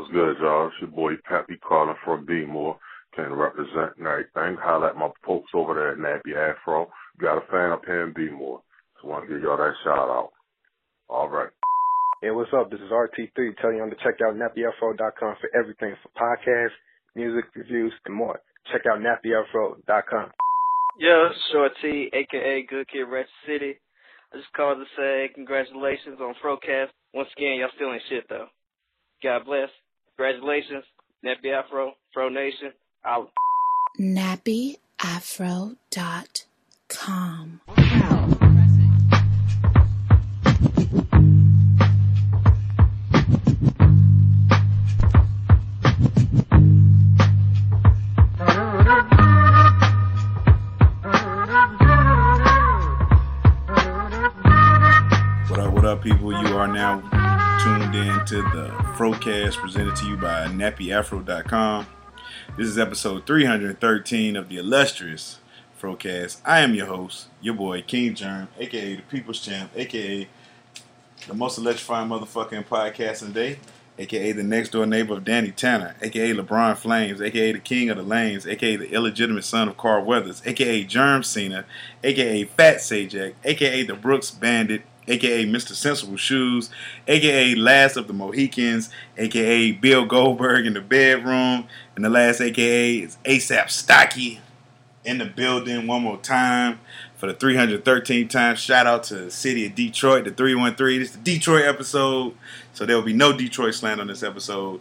What's good, y'all? It's your boy Pappy calling from B-More. Can represent and everything. Holla at my folks over there at Nappy Afro. Got a fan up here in B-More. So want to give y'all that shout out. All right. Hey, what's up? This is RT3 telling you to check out nappyafro.com for everything for podcasts, music reviews, and more. Check out nappyafro.com. Yo, it's Shorty, aka Good Kid Red City. I just called to say congratulations on Frocast. Once again, y'all still ain't shit though. God bless. Congratulations, Nappy Afro, Fro Nation. Out. nappyafro.com. in to the Frocast presented to you by nappyafro.com. This is episode 313 of the illustrious Frocast. I am your host, your boy King Germ, aka the People's Champ, aka the most electrifying motherfucking podcast in the day, aka the next door neighbor of Danny Tanner, aka LeBron Flames, aka the king of the lanes, aka the illegitimate son of Carl Weathers, aka Germ Cena, aka Fat Sajak, aka the Brooks Bandit, aka Mr. Sensible Shoes, aka Last of the Mohicans, aka Bill Goldberg in the bedroom, and the last aka is ASAP Stocky in the building one more time for the 313th time. Shout out to the city of Detroit, the 313. This is the Detroit episode, so there will be no Detroit slant on this episode.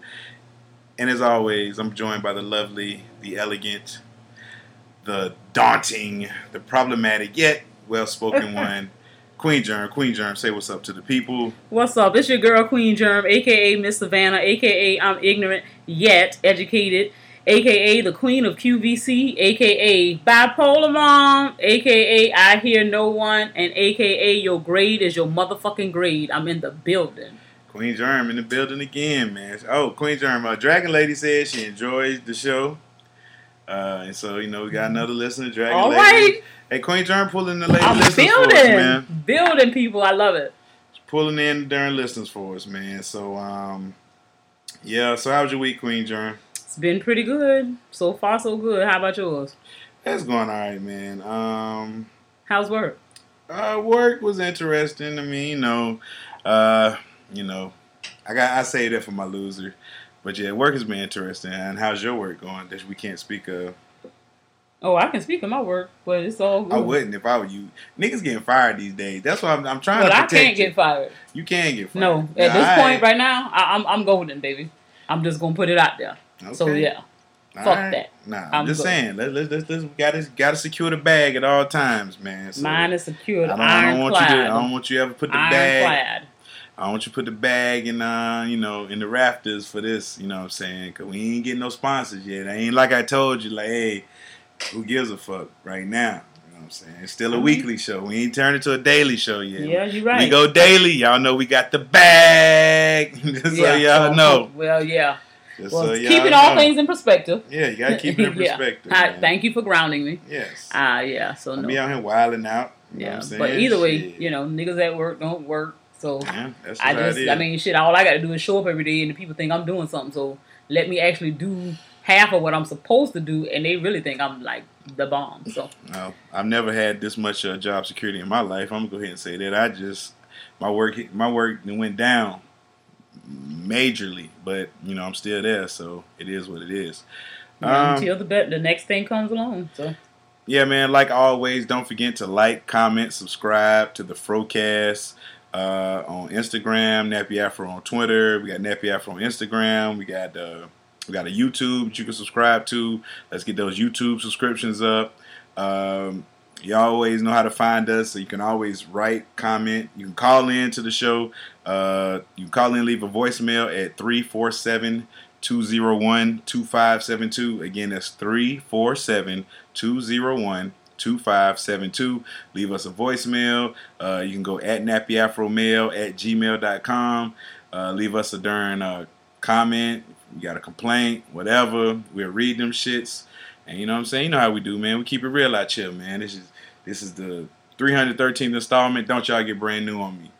And as always, I'm joined by the lovely, the elegant, the daunting, the problematic yet well spoken one, Queen Germ. Queen Germ, say what's up to the people. What's up? It's your girl Queen Germ, aka Miss Savannah, aka I'm ignorant yet educated, aka the Queen of QVC, aka Bipolar Mom, aka I hear no one, and aka your grade is your motherfucking grade. I'm in the building. Queen Germ in the building again, man. Oh, Queen Germ, uh, Dragon Lady says she enjoys the show. Uh, and so, you know, we got another listener, Dragon All Lady. right. Hey, Queen Germ pulling the lady I'm listeners for us, building, man. building people. I love it. Pulling in during listeners for us, man. So, um, yeah. So, how was your week, Queen Germ? It's been pretty good so far, so good. How about yours? That's going all right, man. Um, How's work? uh, work was interesting. I mean, you know, uh, you know, I got I say that for my loser, but yeah, work has been interesting. And how's your work going? That we can't speak of. Oh, I can speak of my work, but it's all good. I wouldn't if I were you. Niggas getting fired these days. That's why I'm, I'm trying to But to I can't you. get fired. You can get fired. No, at this point right now, I, I'm I'm golden, baby. I'm just gonna put it out there. So yeah, All fuck that. Nah, I'm, I'm just saying. Let's let's let's, let's gotta gotta secure the bag at all times, man. So mine is secured, I don't, I don't want you to. I don't want you ever put the bag. ironclad. I don't want you to put the bag in, uh, you know, in the rafters for this. You know what I'm saying? Cause we ain't getting no sponsors yet. I ain't like I told you. Like, hey, who gives a fuck right now? You know what I'm saying? It's still a Mhm. weekly show. We ain't turned it to a daily show yet. Yeah, you're right. We go daily. Y'all know we got the bag. Just so y'all know. Well, yeah. Just Well, so keeping all know. things in perspective. Yeah, you gotta keep it in Yeah. perspective. I- thank you for grounding me. Yes. Ah, yeah. So no. be out here wilding out. You know yeah, what I'm but either way, Shit. you know, niggas at work don't work. So Yeah, I just. I mean, shit. All I got to do is show up every day, and the people think I'm doing something. So let me actually do half of what I'm supposed to do, and they really think I'm like the bomb. So No, I've never had this much uh, job security in my life. I'm gonna go ahead and say that. I just my work my work went down majorly, but you know I'm still there, so it is what it is. Um, until the be- the next thing comes along. So Yeah, man. Like always, don't forget to like, comment, subscribe to the Frocast uh, on Instagram, Nappy Afro on Twitter. We got Nappy Afro on Instagram. We got uh, we got a YouTube that you can subscribe to. Let's get those YouTube subscriptions up. Um, you always know how to find us, so you can always write, comment. You can call in to the show. Uh, you can call in, leave a voicemail at 347 201 2572. Again, that's 347 201 2572. Leave us a voicemail. Uh, you can go at nappyafromail at gmail.com. Uh, leave us a darn uh, comment. You got a complaint, whatever. We'll read them shits. And you know what I'm saying? You know how we do, man. We keep it real out here, man. This is this is the 313th installment. Don't y'all get brand new on me.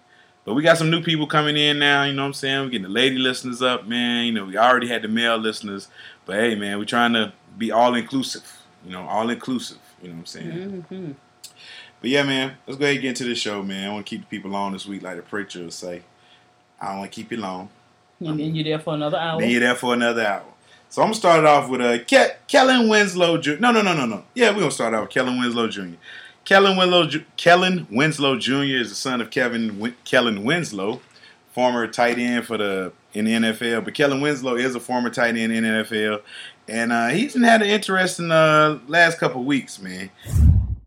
But we got some new people coming in now, you know what I'm saying? We're getting the lady listeners up, man. You know, we already had the male listeners. But hey, man, we're trying to be all inclusive. You know, all inclusive. You know what I'm saying? Mm-hmm. But yeah, man, let's go ahead and get into this show, man. I want to keep the people on this week, like the preacher will say. I don't want to keep you long. And then you're there for another hour. Then you're there for another hour. So I'm gonna start it off with uh, Ke- Kellen Winslow. Jr. No, no, no, no, no. Yeah, we're gonna start out with Kellen Winslow Jr. Kellen Winslow, Ju- Kellen Winslow Jr. is the son of Kevin Win- Kellen Winslow, former tight end for the in the NFL. But Kellen Winslow is a former tight end in the NFL, and uh, he's had an interesting uh, last couple weeks, man.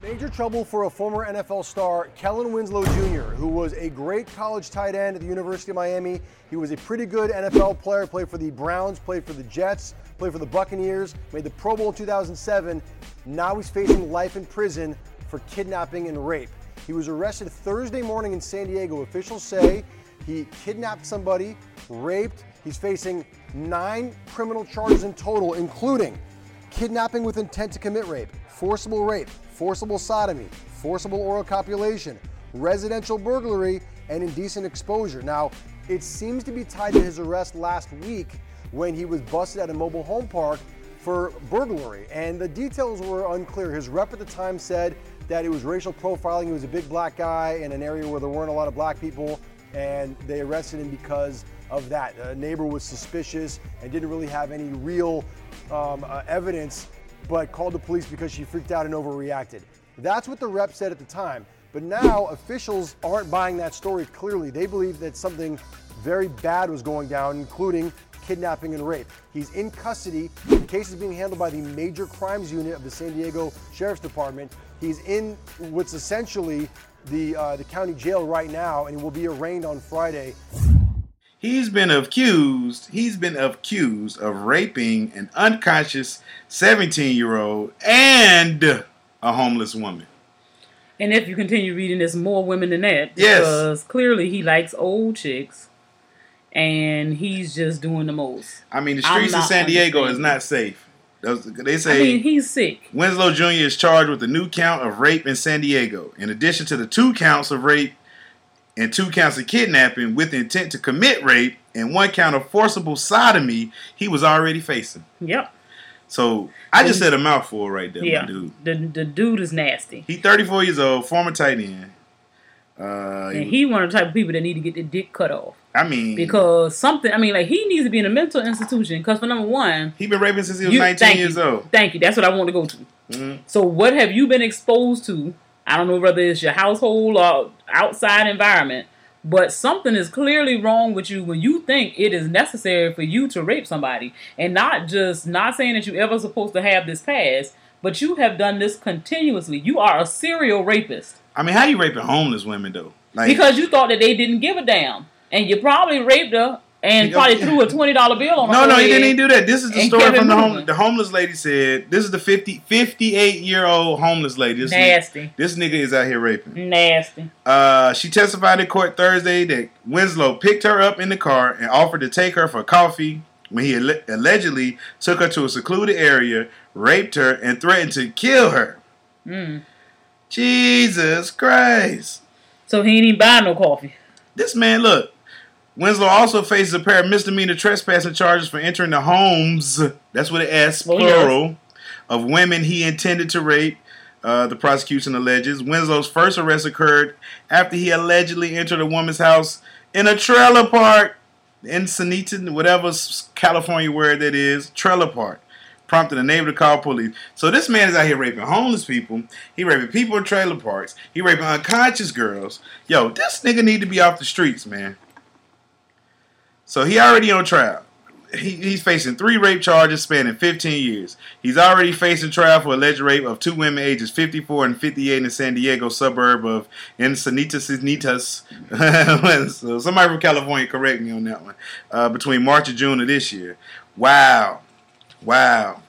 Major trouble for a former NFL star, Kellen Winslow Jr., who was a great college tight end at the University of Miami. He was a pretty good NFL player, played for the Browns, played for the Jets, played for the Buccaneers, made the Pro Bowl in 2007. Now he's facing life in prison for kidnapping and rape. He was arrested Thursday morning in San Diego. Officials say he kidnapped somebody, raped. He's facing nine criminal charges in total, including kidnapping with intent to commit rape, forcible rape, forcible sodomy, forcible oral copulation, residential burglary, and indecent exposure. Now, it seems to be tied to his arrest last week when he was busted at a mobile home park for burglary. And the details were unclear. His rep at the time said that it was racial profiling. He was a big black guy in an area where there weren't a lot of black people, and they arrested him because of that. A neighbor was suspicious and didn't really have any real um, uh, evidence, but called the police because she freaked out and overreacted. That's what the rep said at the time. But now officials aren't buying that story clearly. They believe that something very bad was going down, including kidnapping and rape. He's in custody. The case is being handled by the Major Crimes Unit of the San Diego Sheriff's Department. He's in what's essentially the uh, the county jail right now, and he will be arraigned on Friday. He's been accused. He's been accused of raping an unconscious 17 year old and a homeless woman. And if you continue reading, there's more women than that. Yes. Because clearly he likes old chicks. And he's just doing the most. I mean, the streets of San Diego is not safe. They I say mean, he's sick. Winslow Jr. is charged with a new count of rape in San Diego, in addition to the two counts of rape and two counts of kidnapping with intent to commit rape and one count of forcible sodomy he was already facing. Yep. So I just said a mouthful right there, Yeah. my dude. The, the dude is nasty. He's 34 years old, former tight end. Uh, he And was- he one of the type of people that need to get their dick cut off. I mean, Because something, I mean, like, he needs to be in a mental institution. Because, for number one, he been raping since he was you- 19 years you. old. Thank you. That's what I want to go to. Mhm. So, what have you been exposed to? I don't know whether it's your household or outside environment, but something is clearly wrong with you when you think it is necessary for you to rape somebody, and not just not saying that you ever supposed to have this past, but you have done this continuously. You are a serial rapist I mean, how you raping homeless women though? Like, because you thought that they didn't give a damn, and you probably raped her and probably threw a twenty dollar bill on her. No, no, he didn't even do that. This is the story from the home. The homeless lady said, "This is the 50, 58 year old homeless lady. This, Nasty, this nigga is out here raping." nasty. Uh, she testified in court Thursday that Winslow picked her up in the car and offered to take her for coffee when he alle- allegedly took her to a secluded area, raped her, and threatened to kill her. Mm. Jesus Christ! So he ain't even buy no coffee. This man, look. Winslow also faces a pair of misdemeanor trespassing charges for entering the homes. That's what it S, Oh, yes. plural, of women he intended to rape. Uh, the prosecution alleges Winslow's first arrest occurred after he allegedly entered a woman's house in a trailer park in Sunita, whatever California word that is, trailer park. Prompted a neighbor to call police. So this man is out here raping homeless people. He raping people in trailer parks. He raping unconscious girls. Yo, this nigga need to be off the streets, man. So he already on trial. He, he's facing three rape charges spanning 15 years. He's already facing trial for alleged rape of two women ages 54 and 58 in the San Diego suburb of Encinitas. Encinitas. so somebody from California correct me on that one. Uh, between March and June of this year. Wow. Wow.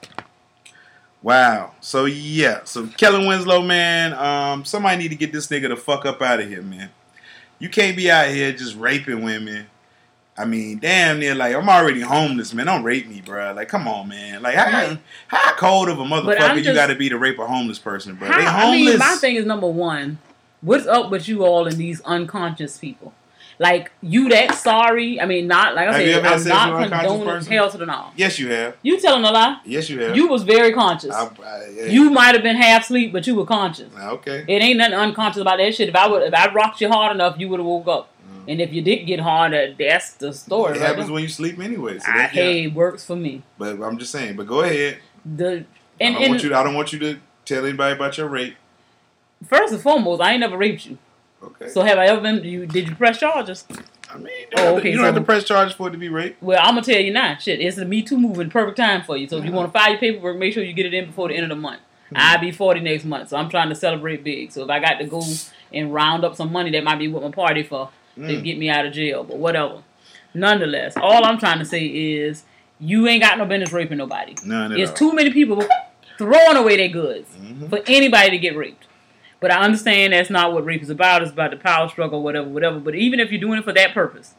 Wow. So yeah. So Kellen Winslow, man. Um, somebody need to get this nigga the fuck up out of here, man. You can't be out here just raping women. I mean, damn near like I'm already homeless, man. Don't rape me, bro. Like, come on, man. Like, how, how cold of a motherfucker I'm you got to be to rape a homeless person, bro? How- they I mean, my thing is number one, what's up with you all and these unconscious people? Like you that sorry? I mean, not like I Have said. I'm sex with an not unconscious condoning hell to the no. Yes, you have. You telling a lie? Yes, you have. You was very conscious. I, I, yeah. You might have been half asleep, but you were conscious. okay? It ain't nothing unconscious about that shit. If I would, if I rocked you hard enough, you would have woke up. And if you did get hard, uh, that's the story. It right happens there. when you sleep anyway. So I, hey, works for me. But I'm just saying. But go ahead. The I and, don't and want you. To, I don't want you to tell anybody about your rape. first and foremost, I ain't never raped you. Okay. So have I ever been? You did you press charges? I mean, you Oh, don't, have, to, okay, you don't have to press charges for it to be rape. Well, I'm gonna tell you now. Shit, it's the Me Too movement, perfect time for you. So if you Mhm. want to file your paperwork, make sure you get it in before the end of the month. I'll be 40 next month, so I'm trying to celebrate big. So if I got to go and round up some money, that might be what my party for to Mm. get me out of jail. But whatever. Nonetheless, all I'm trying to say is you ain't got no business raping nobody. None at It's all. too many people throwing away their goods Mhm. for anybody to get raped. But I understand that's not what rape is about. It's about the power struggle, whatever, whatever. But even if you're doing it for that purpose,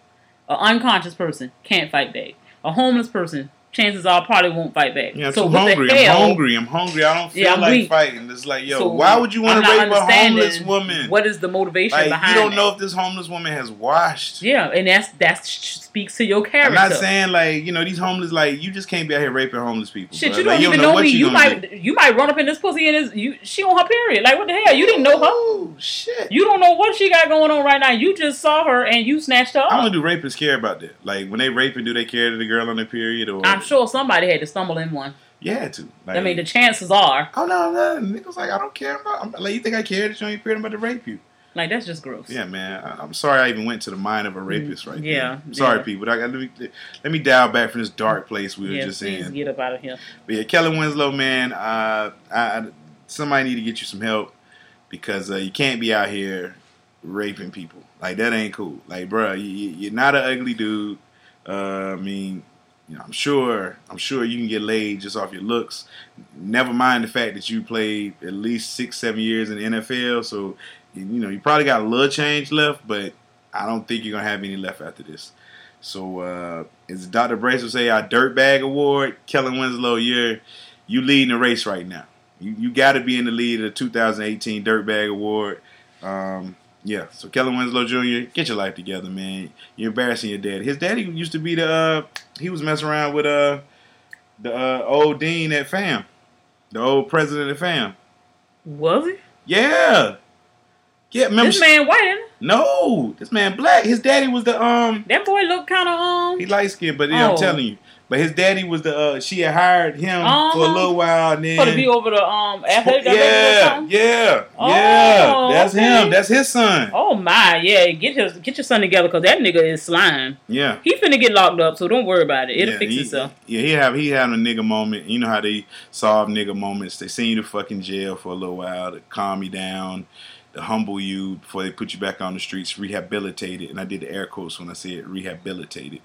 an unconscious person can't fight back. A homeless person, chances are, I probably won't fight back. Yeah, I'm so hungry. I'm hungry. I'm hungry. I don't feel Yeah, like weak. fighting. It's like, yo, So why would you want to rape a homeless woman? What is the motivation like, behind you don't that? know if this homeless woman has washed. Yeah, and that's that speaks to your character. I'm not saying like you know these homeless like you just can't be out here raping homeless people. Shit, bro. you Like, don't even know, what me. You might do. you might run up in this pussy and is you she on her period. Like what the hell? You didn't know her. Oh shit! You don't know what she got going on right now. You just saw her and you snatched her I don't do rapists care about that. Like when they raping, do they care to the girl on their period or? I'm sure somebody had to stumble in one. You had to. Like, I mean, the chances are oh no, no, niggas like I don't care about. I'm, like you think I care that you ain't? I'm about to rape you. like that's just gross. Yeah, man. I, I'm sorry I even went to the mind of a rapist right Mm, Yeah, there. I'm sorry, yeah. people. I got let me let me dial back from this dark place we were just in. get up out of here. But yeah, Kelly Winslow, man, uh, I, I, somebody need to get you some help because uh, you can't be out here raping people. Like that ain't cool. Like, bruh, you, you're not an ugly dude. Uh, I mean, you know, I'm sure, I'm sure you can get laid just off your looks. Never mind the fact that you played at least six, seven years in the NFL. So, you know, you probably got a little change left, but I don't think you're gonna have any left after this. So, uh, as Dr. Brace would say, our Dirtbag Award, Kellen Winslow, you're you leading the race right now. You you got to be in the lead of the 2018 Dirtbag Award. Um, yeah, so Kellen Winslow Jr., get your life together, man. You're embarrassing your dad. His daddy used to be the uh, he was messing around with uh the uh, old dean at FAM, the old president of FAM. Was he? Yeah, yeah. Remember? This man white. no, this man black. His daddy was the um? That boy looked kind of um. He light skinned, but yeah, I'm Oh. telling you. But his daddy was the uh, she had hired him for a Uh-huh. little while, and then For to be over the um athletic yeah, yeah, Oh, yeah. That's okay. him. That's his son. Oh my, yeah. Get his get your son together because that nigga is slime. Yeah. He finna get locked up, so don't worry about it. It'll yeah, fix he, itself. Yeah, he have he had a nigga moment. You know how they solve nigga moments. They send you to fucking jail for a little while to calm you down, to humble you before they put you back on the streets, rehabilitated. And I did the air quotes when I said rehabilitated.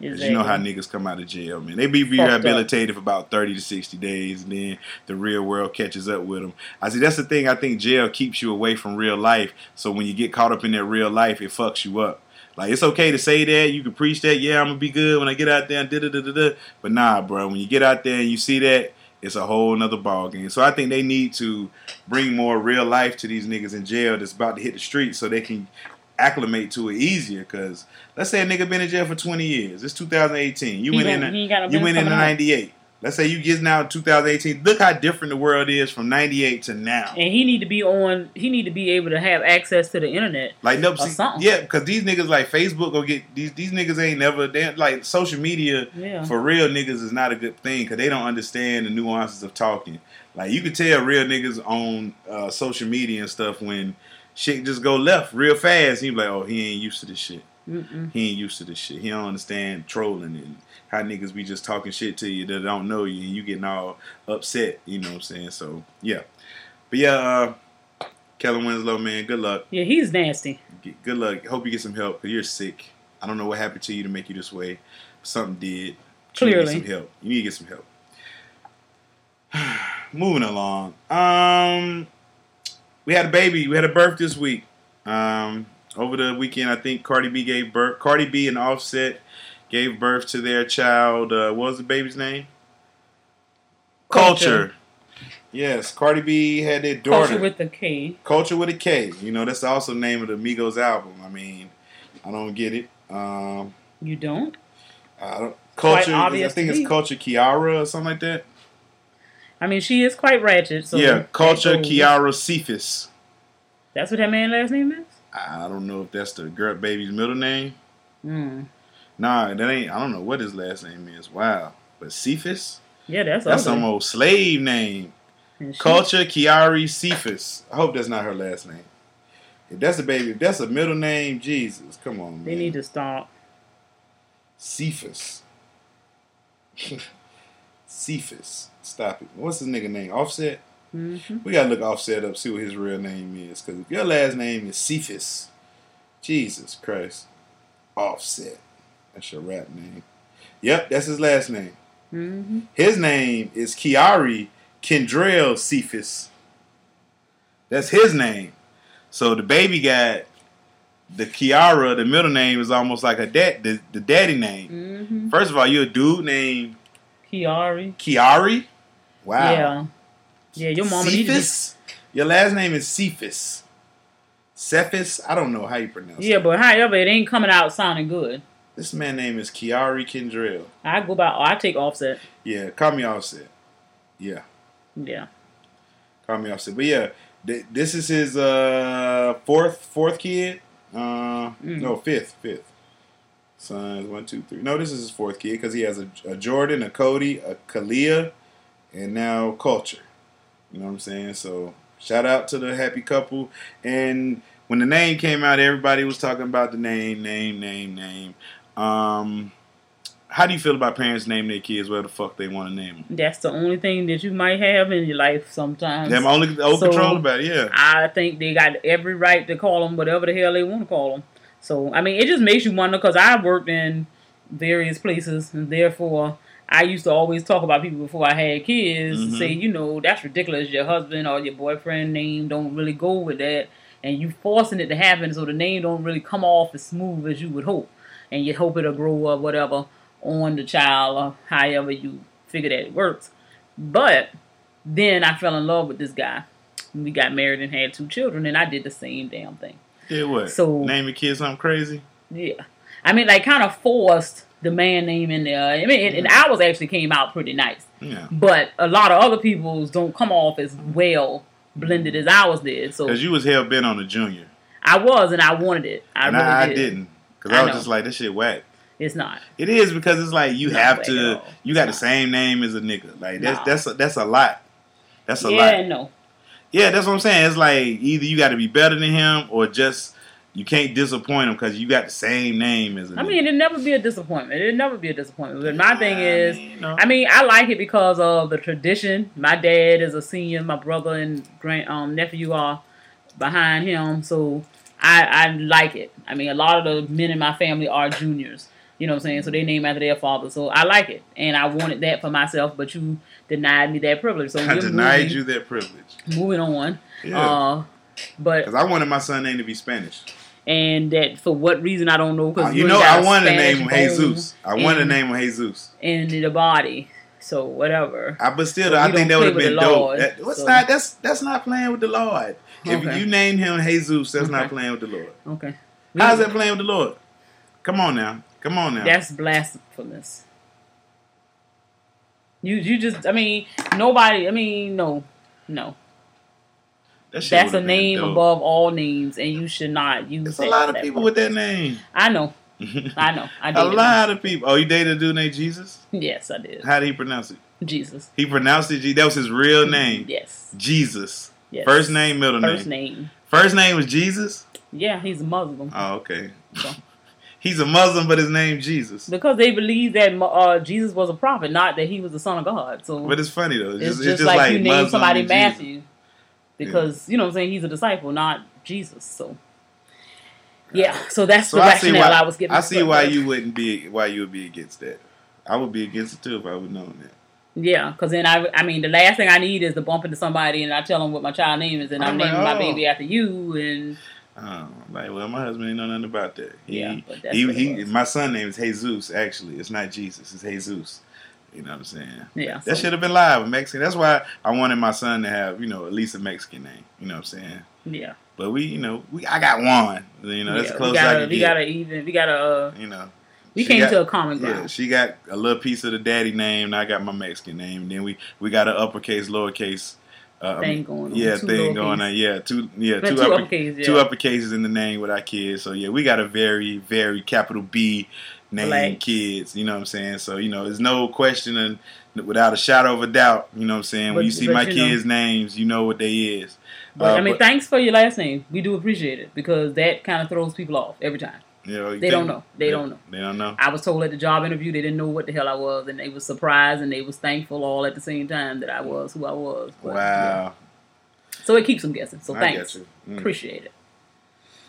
Because you know how niggas come out of jail, man. They be rehabilitated for about 30 to 60 days, and then the real world catches up with them. I see, that's the thing. I think jail keeps you away from real life. So when you get caught up in that real life, it fucks you up. Like, it's okay to say that. You can preach that. Yeah, I'm going to be good when I get out there and da da da da. But nah, bro, when you get out there and you see that, it's a whole nother ball game. So I think they need to bring more real life to these niggas in jail that's about to hit the streets so they can acclimate to it easier. Because let's say a nigga been in jail for 20 years. It's 2018. You He went in. he ain't got no You went in coming 98. Let's say you get now 2018. Look how different the world is from 98 to now. And he need to be on. He need to be able to have access to the internet. Like no, see, something. yeah, because these niggas like Facebook go get these these niggas ain't never they like social media Yeah. for real niggas is not a good thing because they don't understand the nuances of talking. Like you could tell real niggas on uh, social media and stuff when shit just go left real fast. You be like, oh, he ain't used to this shit. Mm-mm. He ain't used to this shit. He don't understand trolling and how niggas be just talking shit to you that don't know you and you getting all upset. You know what I'm saying? So yeah, but yeah, uh, Kellen Winslow, man, good luck. Yeah, he's nasty. Good luck. Hope you get some help because you're sick. I don't know what happened to you to make you this way. Something did. But you need to Clearly. get some help. You need to get some help. Moving along. Um, we had a baby. We had a birth this week. Um, over the weekend, I think Cardi B gave birth. Cardi B and Offset gave birth to their child. Uh, what was the baby's name? Kulture. Kulture. Yes, Cardi B had their daughter. Kulture with the K. Kulture with a K. You know, that's also the name of the Migos album. I mean, I don't get it. Um, You don't? I don't culture. I think it's culture Kiara or something like that. I mean, she is quite ratchet. So yeah, culture. Kiara Cephus. That's what that man last name is. I don't know if that's the girl baby's middle name. Mm. Nah, that ain't. I don't know what his last name is. Wow, but Cephus. Yeah, that's That's ugly. some old slave name. Kulture Kiari Cephus. I hope that's not her last name. If that's a baby, if that's a middle name, Jesus, come on, man. They need to stop. Cephus. Cephus. Stop it. What's his nigga name? Offset? hmm We gotta look Offset up, see what his real name is. Because if your last name is Cephus, Jesus Christ. Offset. That's your rap name. Yep, that's his last name. hmm His name is Kiari Kendrell Cephus. That's his name. So the baby got the Kiara, the middle name is almost like a dad, the, the daddy name. hmm First of all, you're a dude named Kiari. Kiari. Wow. Yeah. Yeah, your mama needs to be- Cephus. Your last name is Cephus. Cephus. I don't know how you pronounce Yeah, it. Yeah, but however, it ain't coming out sounding good. This man name is Kiari Kendrell. I go by. I take offset. Yeah, call me Offset. Yeah. Yeah. Call me Offset. But yeah, th- this is his uh fourth fourth kid. Uh, Mm. no fifth fifth. Sons one two three. No, this is his fourth kid because he has a, a Jordan, a Kody, a Kalea, and now Kulture. You know what I'm saying? So shout out to the happy couple. And when the name came out, everybody was talking about the name, name, name, name. Um, how do you feel about parents naming their kids where the fuck they want to name them? That's the only thing that you might have in your life sometimes. Them only old So- control about it, yeah. I think they got every right to call them whatever the hell they want to call them. So I mean, it just makes you wonder because I worked in various places, and therefore I used to always talk about people before I had kids. Mhm. Say, you know, that's ridiculous. Your husband or your boyfriend name don't really go with that, and you forcing it to happen, so the name don't really come off as smooth as you would hope, and you hope it'll grow up whatever on the child or however you figure that it works. But then I fell in love with this guy. We got married and had two children, and I did the same damn thing. Yeah, what? So- name your kid something crazy? Yeah, I mean, like kind of forced the man name in there. I mean, and, and mm-hmm. ours actually came out pretty nice, Yeah. but a lot of other people's don't come off as well blended as ours did. So Because you was hell bent on a junior. I was, and I wanted it. I and really I, I did. didn't. Because I I, was know. just like, this shit whack. It's not. It is because it's like you Not have to. You got the It's same name as a nigga. Like that's that's a, that's a lot. That's a yeah, lot. and no. Yeah, that's what I'm saying. It's like either you got to be better than him or just you can't disappoint him because you got the same name as. I nigga. mean, it'd never be a disappointment. It'd never be a disappointment. But my thing I is, mean. I mean, I like it because of the tradition. My dad is a senior. My brother and grand um, nephew are behind him, so I I like it. I mean, a lot of the men in my family are juniors. You know what I'm saying? So they name after their father. So I like it, and I wanted that for myself. But you denied me that privilege. So I denied moving, you that privilege. Moving on. Yeah. Uh, but Because I wanted my son name to be Spanish. and that for what reason I don't know. Uh, Because you know, I wanted to name him Jesus. I wanted to name him Jesus. in the body. So whatever. I, but still, But I think that would have been dope. Lord, That, what's so- not? That's that's not playing with the Lord. If Okay. you name him Jesus, that's not playing with the Lord. Okay. How's that playing with the Lord? Come on now. Come on now. That's blasphemous. You you just I mean nobody I mean no no That that's a name above all names and you should not use There's a lot of people with that name. I know I know I a lot of people. Oh, you dated a dude named Jesus? yes I did How did he pronounce it? Jesus He pronounced it. That was his real name. yes Jesus. yes First name, middle first name. name First name was Jesus. yeah he's a Muslim Oh, okay. So. He's a Muslim, but his name Jesus. because they believe that uh, Jesus was a prophet not that he was the son of God so But it's funny though. It's, It's just, it's just like, like, you name Muslim somebody Jesus. Matthew because you know what I'm saying he's a disciple, not Jesus. So yeah, so that's So the I rationale why I was giving. I see why you wouldn't be why you would be against that. I would be against it too if I would known that. Yeah, because then I, I mean, the last thing I need is to bump into somebody and I tell them what my child name is, and I'm, I'm like, naming my oh. baby after you, and Oh, like well, my husband ain't know nothing about that. He, Yeah, but that's he, he my son name is Jesus. Actually, it's not Jesus. It's Jesus. You know what I'm saying? Yeah. That so- should have been live with Mexican. That's why I wanted my son to have, you know, at least a Mexican name. You know what I'm saying? Yeah. But we, you know, we I got one. You know, that's yeah, the closest we gotta, we get. gotta even. We gotta. Uh, you know, we came got- to a common yeah, ground. she got a little piece of the daddy name, and I got my Mexican name. And then we we got an uppercase, lowercase. Uh, Thing going on, Yeah, two thing going on. Yeah, two. Yeah, But two, two upper, uppercase, yeah. two uppercases in the name with our kids. So yeah, we got a very very capital B name Black. kids. You know what I'm saying? So you know, there's no question and without a shadow of a doubt. You know what I'm saying? when you see my you know- kids' names, you know what they is. But Uh, I mean, but- thanks for your last name. We do appreciate it because that kind of throws people off every time. You know, you They don't know. They don't know. They don't know. I was told at the job interview they didn't know what the hell I was, and they was surprised and they was thankful all at the same time that I was who I was. But, yeah. Wow. So it keeps them guessing. So I thanks. Mm. Appreciate it.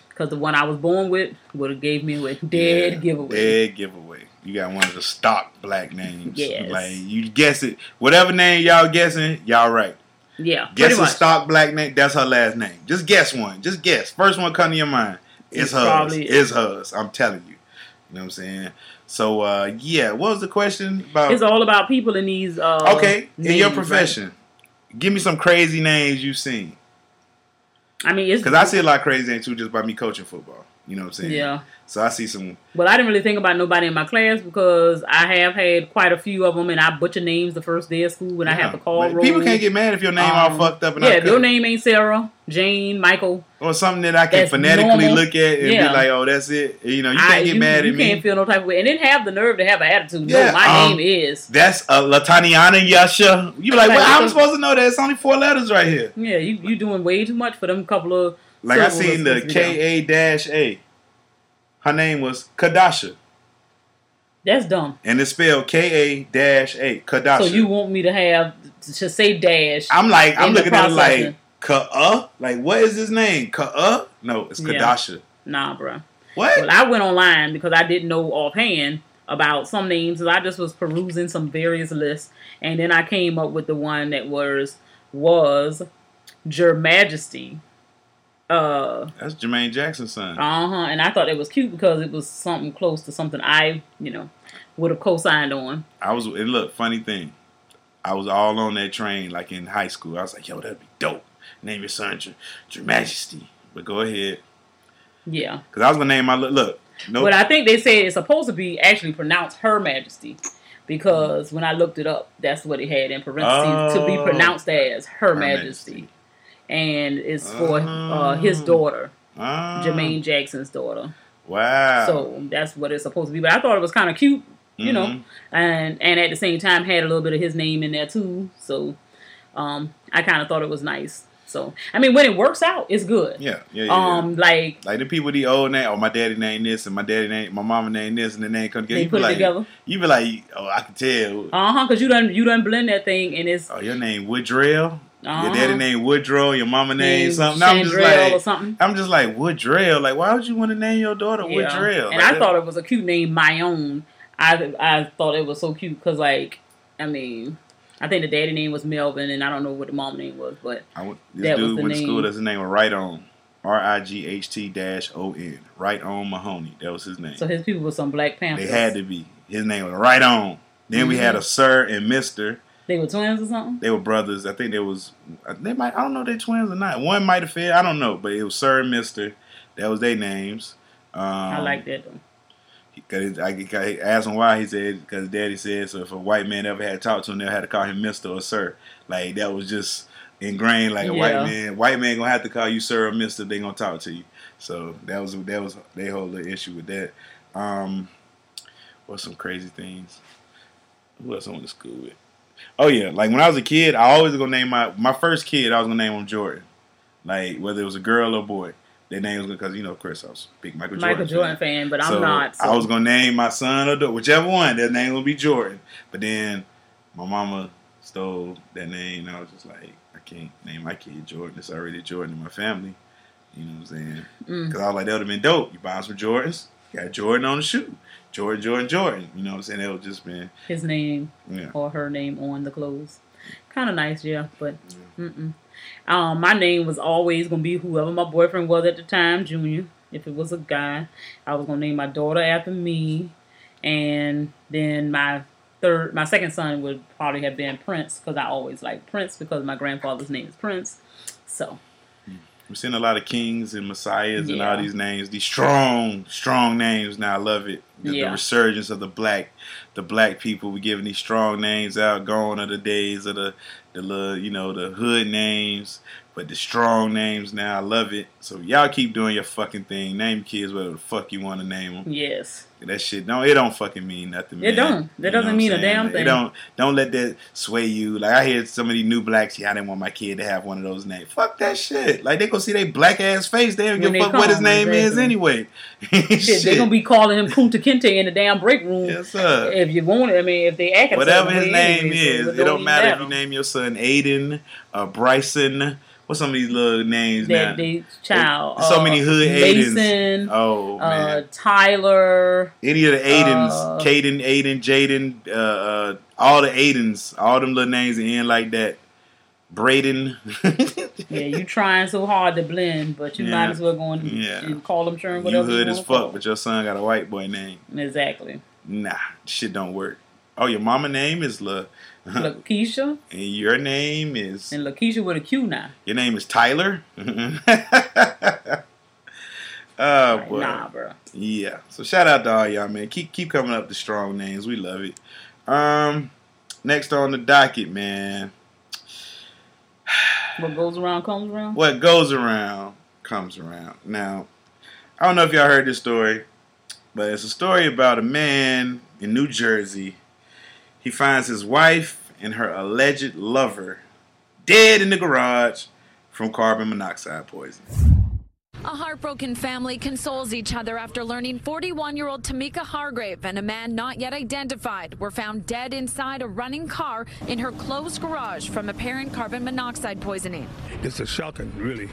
Because the one I was born with would have gave me away. Dead Yeah, giveaway. Dead giveaway. You got one of the stock black names. Yes. Like you guess it. Whatever name y'all guessing, y'all right. Yeah, Guess a stock black name. That's her last name. Just guess one. Just guess. First one come to your mind. It's, It's hers. probably- It's hers. I'm telling you. You know what I'm saying? So uh yeah, what was the question about It's all about people in these. Uh, Okay, in names, your right? profession. Give me some crazy names you've seen. I mean, it's Because I see a lot of crazy names too just by me coaching football. You know what I'm saying? Yeah. So I see some Well, I didn't really think about nobody in my class because I have had quite a few of them, and I butcher names the first day of school when I have to call But. People can't get mad if your name all Um, fucked up and yeah, if your name ain't Sarah, Jane, Michael. or something that I can phonetically normal. look at and Yeah. be like, oh, that's it. You know, you can't get you, mad you at me. can't feel no type of way, and then have the nerve to have an attitude. Yeah, no, my um, name is. That's a Lataniana Yasha. You be like, Like, well, I'm supposed to know that. It's only four letters right here. Yeah, you you doing way too much for them couple of. Like I seen the supposed to be done. K A dash A. Her name was Kadasha, That's dumb. and it's spelled K A dash A. Kadasha. So you want me to have to say dash? I'm like, I'm looking at it like processing. Ka Like, what is his name? Ka No, it's Yeah. Kadasha. Nah, bro. What? Well, I went online because I didn't know offhand about some names. and I just was perusing some various lists, and then I came up with the one that was was Your Majesty. Uh That's Jermaine Jackson's son. uh huh. And I thought it was cute because it was something close to something I you know would have co-signed on. I was and look, funny thing. I was all on that train like in high school. I was like, yo, that'd be dope. Name your son Your, Your Majesty. But go ahead. Yeah. Because I was gonna name my look. No But I think they said it's supposed to be actually pronounced Her Majesty. Because when I looked it up, that's what it had in parentheses to be Oh. pronounced as Her, Her Majesty. Majesty. And it's for uh, his daughter, Ah, Jermaine Jackson's daughter. Wow. So that's what it's supposed to be. But I thought it was kind of cute, you know, Mhm. and and at the same time had a little bit of his name in there too. So um, I kind of thought it was nice. So I mean, when it works out, it's good. Yeah, yeah, yeah. yeah. Um, like Like the people with the old name, oh my daddy named this and my daddy name, my mama named this, and the name come together. they you put like, together. You be like, oh, I can tell. Uh huh. Because you done you done blend that thing, and it's Oh, your name Woodrell. Uh-huh. Your daddy name Woodrow. Your mama name named something. I'm just Chandrell or like, something. I'm just like Woodrell. Like, why would you want to name your daughter Yeah. Woodrell? And Like, I thought it was a cute name, my own. I I thought it was so cute because like I mean. I think the daddy name was Melvin, and I don't know what the mom name was, but this that was dude the went to school. That's his name was Right On. R I G H T dash O N. Right On Mahoney. That was his name. so his people were some Black they Panthers. had to be. His name was Right On. Then we Mm-hmm. had a Sir and Mister. They were twins or something. They were brothers. I think they was. They might. I don't know if they twins or not. One might have failed. I don't know. But it was Sir and Mister. That was their names. Um, I like that though. Cause I, I asked him why. He said because Daddy said so. If a white man ever had talked to him, they had to call him Mister or Sir. Like that was just ingrained. Like a white man, white man gonna have to call you Sir or Mister. They gonna talk to you. So that was that was they whole little issue with that. Um, what's some crazy things? Who else I went to school with? Oh yeah, like when I was a kid, I always gonna name my my first kid. I was gonna name him Jordan. Like whether it was a girl or boy, their name was because you know, of course, I was a big Michael Jordan. Michael fan. Jordan fan, but I'm So, not. So. I was gonna name my son or whichever one. Their name will be Jordan. But then my mama stole that name, and I was just like, I can't name my kid Jordan. It's already Jordan in my family. You know what I'm saying? Mm. Because I was like, that would have been dope. You buy some Jordans, got Jordan on the shoe. Jordan, Jordan, Jordan. You know what I'm saying? It'll just been, his name yeah. or her name on the clothes. Kind of nice, yeah, but mm-mm. Um, my name was always gonna be whoever my boyfriend was at the time, Junior. If it was a guy, I was gonna name my daughter after me, and then my third, my second son would probably have been Prince because I always liked Prince because my grandfather's name is Prince. So We're seeing a lot of kings and messiahs and all these names, these strong, strong names. Now I love it. The, the resurgence of the black, the black people. We giving these strong names out. Gone are the days of the, the little, you know, the hood names, but the strong names now. I love it. So y'all keep doing your fucking thing. Name kids whatever the fuck you want to name them. yes, That shit don't. It don't fucking mean nothing. It don't. That You doesn't mean a damn It thing. don't. Don't let that sway you. Like I hear some of these new blacks. Yeah, I didn't want my kid to have one of those names. Fuck that shit. Like they gonna see they black ass face. They don't give a fuck what his name is anyway. shit, shit. they're gonna be calling him Kunta Kinte in the damn break room. Yes, sir. If you want it, I mean, if they act Whatever his name is, it don't don't matter if you name your son Aiden, uh, Bryson. What's some of these little names now? they child. So uh, many hood Aidens. Mason, Oh uh, man. Tyler. Any of the Aidens, uh, Caden, Aiden, Jaden, uh, uh, all the Aidens, all them little names that end like that. Braden. Yeah, you trying so hard to blend, but you Yeah. might as well go and, Yeah. and call them churn you hood you as fuck, call but your son got a white boy name. Exactly. Nah, shit don't work. Oh, your mama name is La, Lakeisha and your name is and Lakeisha with a Q now. your name is Tyler. Like, boy, nah, bro. yeah. So shout out to all y'all, man. Keep keep coming up with strong names. We love it. Um, next on the docket, man. What goes around comes around. What goes around comes around. Now, I don't know if y'all heard this story, but it's a story about a man in New Jersey. He finds his wife and her alleged lover dead in the garage from carbon monoxide poisoning. A heartbroken family consoles each other after learning 41 year old Tamika Hargrave and a man not yet identified were found dead inside a running car in her closed garage from apparent carbon monoxide poisoning. it's a shocking, really.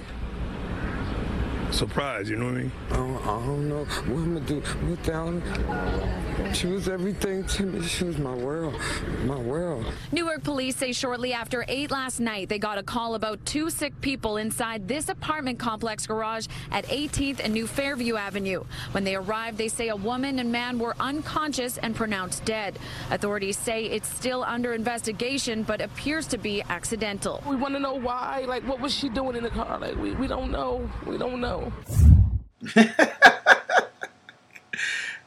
Surprise, you know what I mean? I don't, I don't know what I'm gonna do without her. She was everything to me. She was my world, my world. Newark police say shortly after 8 last night, they got a call about two sick people inside this apartment complex garage at 18th and New Fairview Avenue. When they arrived, they say a woman and man were unconscious and pronounced dead. Authorities say it's still under investigation, but appears to be accidental. We want to know why. Like, what was she doing in the car? Like, we, we don't know. We don't know.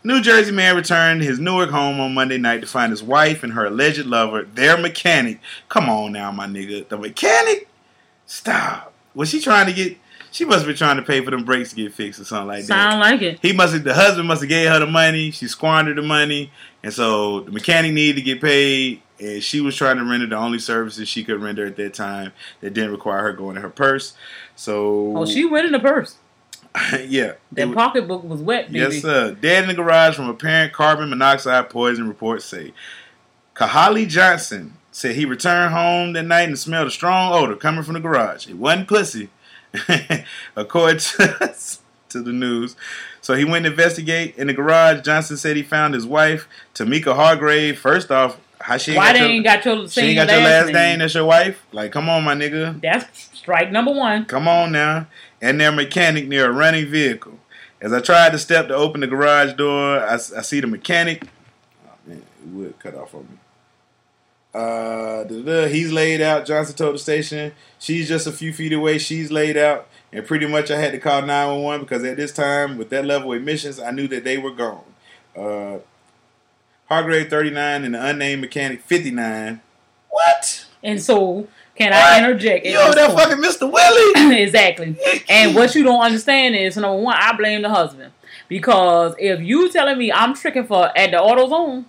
New Jersey man returned to his Newark home on Monday night to find his wife and her alleged lover, their mechanic. Come on now, my nigga. The mechanic? Stop. Was she trying to get she must have been trying to pay for them brakes to get fixed or something like that. Sound like it. He must have the husband must have gave her the money. She squandered the money, and so the mechanic needed to get paid. And she was trying to render the only services she could render at that time that didn't require her going to her purse. So, Oh, she went in the purse. yeah, That pocketbook was wet, baby. yes, sir. Dead in the garage from apparent carbon monoxide poison. Reports say. Kahali Johnson said he returned home that night and smelled a strong odor coming from the garage. It wasn't pussy, according to, to the news. So he went to investigate in the garage. Johnson said he found his wife, Tamika Hargrave. First off, how she ain't Why got they your, ain't got your she ain't got your last name? name? That's your wife. Like, come on, my nigga. That's strike number one. Come on now. And their mechanic near a running vehicle. As I tried to step to open the garage door, I, I see the mechanic. Oh, man, it would cut off on me. Uh, he's laid out. Johnson told the station she's just a few feet away. She's laid out, and pretty much I had to call 911 because at this time, with that level of emissions, I knew that they were gone. Uh, Hargrave 39 and the unnamed mechanic 59. What? And so, can What? I interject? at You over this there point? fucking Mr. Willie? exactly. And what you don't understand is number one, I blame the husband because if you telling me I'm tricking for at the AutoZone,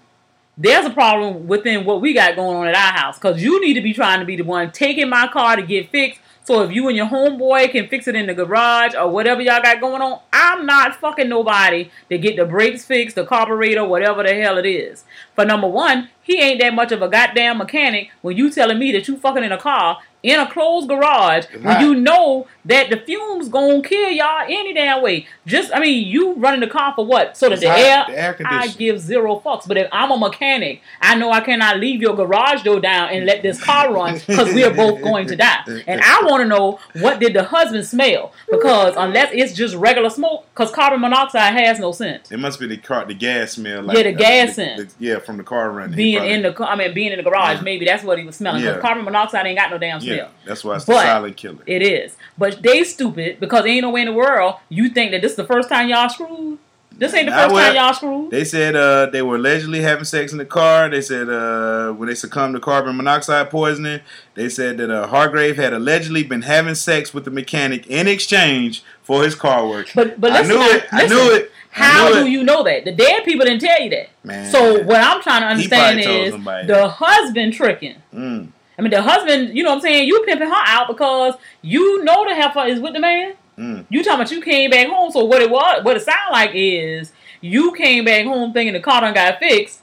there's a problem within what we got going on at our house because you need to be trying to be the one taking my car to get fixed. So if you and your homeboy can fix it in the garage or whatever y'all got going on, I'm not fucking nobody to get the brakes fixed, the carburetor, whatever the hell it is. For number one, he ain't that much of a goddamn mechanic when you telling me that you fucking in a car in a closed garage when hot. you know that the fumes gonna kill y'all any damn way. Just I mean, you running the car for what? So that the air, the air I give zero fucks. But if I'm a mechanic, I know I cannot leave your garage door down and let this car run because we are both going to die. And I want to know what did the husband smell because unless it's just regular smoke, because carbon monoxide has no scent. It must be the car, the gas smell. Like, Yeah, the uh, gas the- scent. the- yeah, from the car running. Being in the, I mean, being in the garage, maybe that's what he was smelling. Because Yeah. carbon monoxide ain't got no damn Yeah, that's why it's the But silent killer. It is. But they stupid because ain't no way in the world you think that this is the first time y'all screwed. This ain't the first time y'all screwed. They said uh, they were allegedly having sex in the car. They said uh, when they succumbed to carbon monoxide poisoning, they said that uh, Hargrave had allegedly been having sex with the mechanic in exchange for his car work. But but I listen, knew now, it. I knew it. How knew do it. you know that? The dead people didn't tell you that. Man. So what I'm trying to understand is somebody the husband tricking. Mm. I mean, the husband, you know what I'm saying? You pimping her out because you know the heifer is with the man. Mm. You talking about you came back home. So what it was, what it sound like is you came back home thinking the car done got fixed,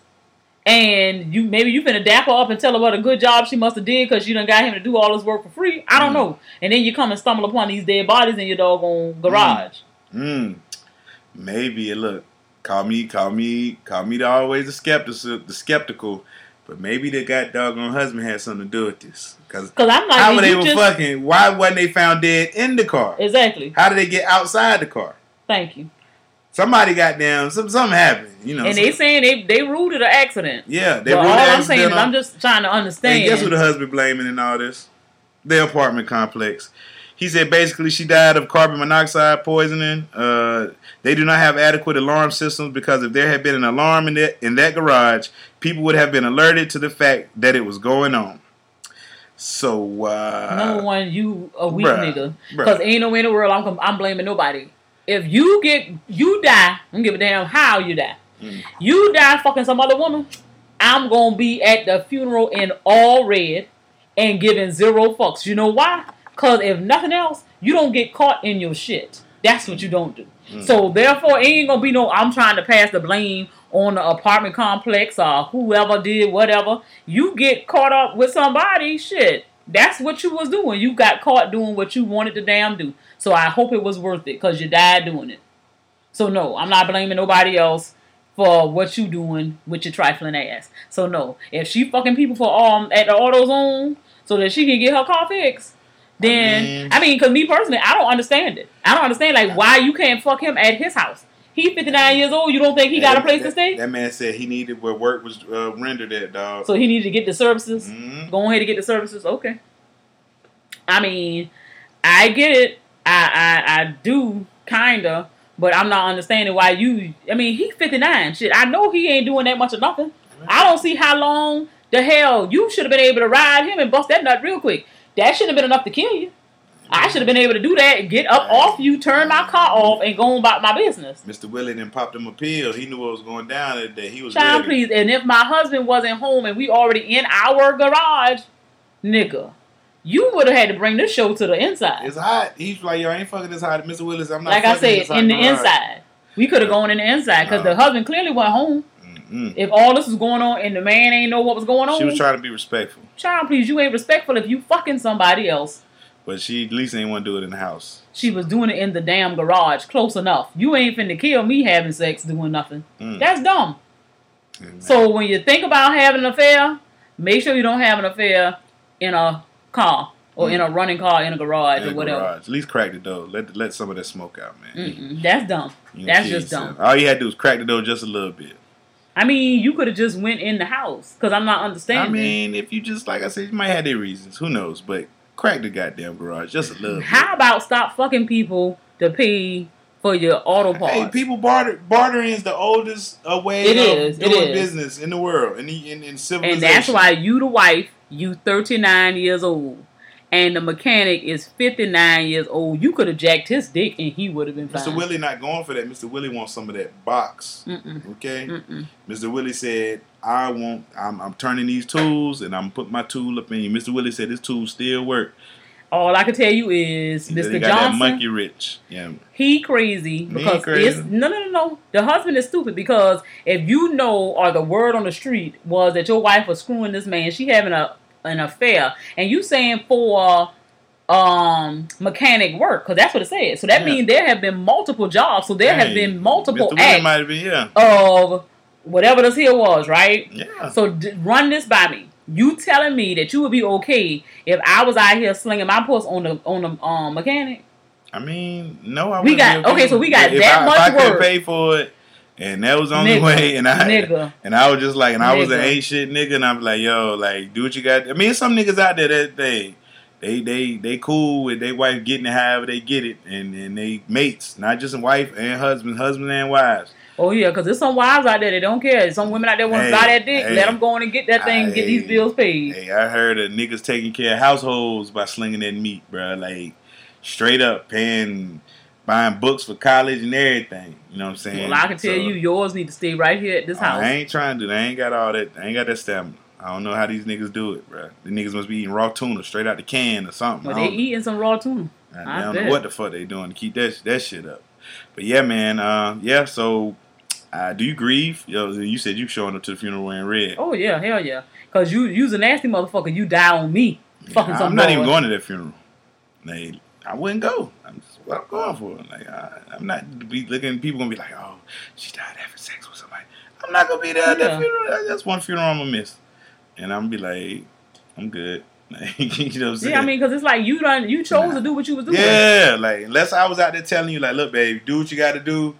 and you maybe you finna dap her up and tell her what a good job she must have did because you done got him to do all this work for free. I don't Mm. know. And then you come and stumble upon these dead bodies in your doggone garage. Mm. Maybe look, call me, call me, call me. The always the skeptical, the skeptical, but maybe the god doggone husband had something to do with this. Because I'm like, how they were just- fucking? Why wasn't they found dead in the car? Exactly. How did they get outside the car? Thank you. Somebody got down. Some something happened. You know. and some- they saying they they ruled it an accident. yeah, they But all ruled it I'm saying is. I'm just trying to understand. And guess who the husband blaming in all this? The apartment complex. He said basically she died of carbon monoxide poisoning. Uh, they do not have adequate alarm systems because if there had been an alarm in that in that garage, people would have been alerted to the fact that it was going on. So uh, Number one, you a weak bruh, nigga. Because ain't no way in the world I'm, I'm blaming nobody. If you get you die, I don't give a damn how you die. Mm. You die fucking some other woman, I'm gonna be at the funeral in all red and giving zero fucks. You know why? Cause if nothing else, you don't get caught in your shit. That's what you don't do. Mm. So therefore, it ain't gonna be no. I'm trying to pass the blame on the apartment complex or whoever did whatever. You get caught up with somebody, shit. That's what you was doing. You got caught doing what you wanted to damn do. So I hope it was worth it because you died doing it. So no, I'm not blaming nobody else for what you doing with your trifling ass. So no, if she fucking people for um at the auto zone so that she can get her car fixed, then I mean, because me personally, I don't understand it. I don't understand like why you can't fuck him at his house. He 59 years old. You don't think he got a place to stay? That man said he needed where work was uh, rendered at, dog. So he needed to get the services. Mm-hmm. Go ahead and get the services. Okay. I mean, I get it. I I, I do kinda, but I'm not understanding why you. I mean, he 59. Shit, I know he ain't doing that much of nothing. I don't see how long the hell you should have been able to ride him and bust that nut real quick. That should have been enough to kill you. I should have been able to do that, get up off you, turn my car off, and go about my business. Mr. Willie then popped him a pill. He knew what was going down that day. He was Child, ready. please. And if my husband wasn't home and we already in our garage, nigga, you would have had to bring this show to the inside. It's hot. He's like, yo, I ain't fucking this hot. Mr. Willis, I'm not Like I said, in the garage. inside. We could have gone in the inside because the husband clearly went home. Mm. If all this was going on and the man ain't know what was going on, She was trying to be respectful, child, please, you ain't respectful if you fucking somebody else. but she at least ain't want to do it in the house. She was doing it in the damn garage, close enough. You ain't finna kill me having sex doing nothing. Mm. That's dumb. So when you think about having an affair, make sure you don't have an affair in a car or in a running car in a garage Mm. In or the whatever. garage. At least crack the door. Let let some of that smoke out, man. Mm-mm, that's dumb. You That's just dumb. All you had to do was crack the door just a little bit. I mean, you could have just went in the house because I'm not understanding. I mean, if you just like I said, you might have their reasons. Who knows? But crack the goddamn garage just a little bit. how about stop fucking people to pay for your auto parts? Hey, people barter bartering is the oldest uh, way It of is, doing is. business in the world in the, in, in civilization. and that's why you the wife, you 39 years old, and the mechanic is 59 years old. You could have jacked his dick and he would have been fine. Mr. Willie not going for that. Mr. Willie wants some of that box. Mm-mm. Okay. Mm-mm. Mr. Willie said, "I want. I'm, I'm turning these tools, and I'm putting my tool up in you." Mr. Willie said, "This tool still work." All I can tell you is, He Mr. he got that monkey rich. Yeah. he crazy because crazy. it's no, no, no, no. The husband is stupid because if you know, or the word on the street was that your wife was screwing this man, she having a an affair, and you saying for um mechanic work because that's what it says. So that Yeah. means there have been multiple jobs. So there have been multiple Mr. Acts might have been, yeah. of whatever this here was, right? Yeah. So d- run this by me. You telling me that you would be okay if I was out here slinging my puss on the on the um mechanic? I mean, no, I We got- be okay, so we got if that I, much If I work. pay for it, and that was the only Nigga, way, and I nigga. and I was just like, and I was an Nigga. ain't shit nigga, and I'm like, yo, like, do what you got. I mean, some niggas out there that they. They they they cool with their wife getting it however they get it, and and they mates, not just a wife and husband, husband and wives. Oh yeah, because there's some wives out there that don't care. Some women out there want to Hey, buy that dick. hey. Let them go on and get that thing, and get these bills paid. Hey, I heard of niggas taking care of households by slinging that meat, bro. Like straight up paying, buying books for college and everything. You know what I'm saying? Well, I can tell So, you, yours need to stay right here at this house. I ain't trying to. do that. I ain't got all that. I ain't got that stamina. I don't know how these niggas do it, bro. The niggas must be eating raw tuna straight out the can or something. But they eating some raw tuna. I, I don't bet. know what the fuck they doing to keep that that shit up. But yeah, man. Uh, yeah. So, uh, do you grieve? Yo, you said you showing up to the funeral wearing red. Oh yeah, hell yeah. Cause you you's a nasty motherfucker. You die on me. Fucking I'm not even going to that funeral. Like, I wouldn't go. I'm just what I'm going for. Like, I, I'm not be looking. People gonna be like, "Oh, she died having sex with somebody." I'm not gonna be there at Yeah. that funeral. That's one funeral I'm gonna miss, and I'm gonna be like, "I'm good." You know what I'm saying? Yeah, I mean, cause it's like you done you chose to do what you was doing. yeah. Like, unless I was out there telling you, like, "Look, babe, do what you got to do,"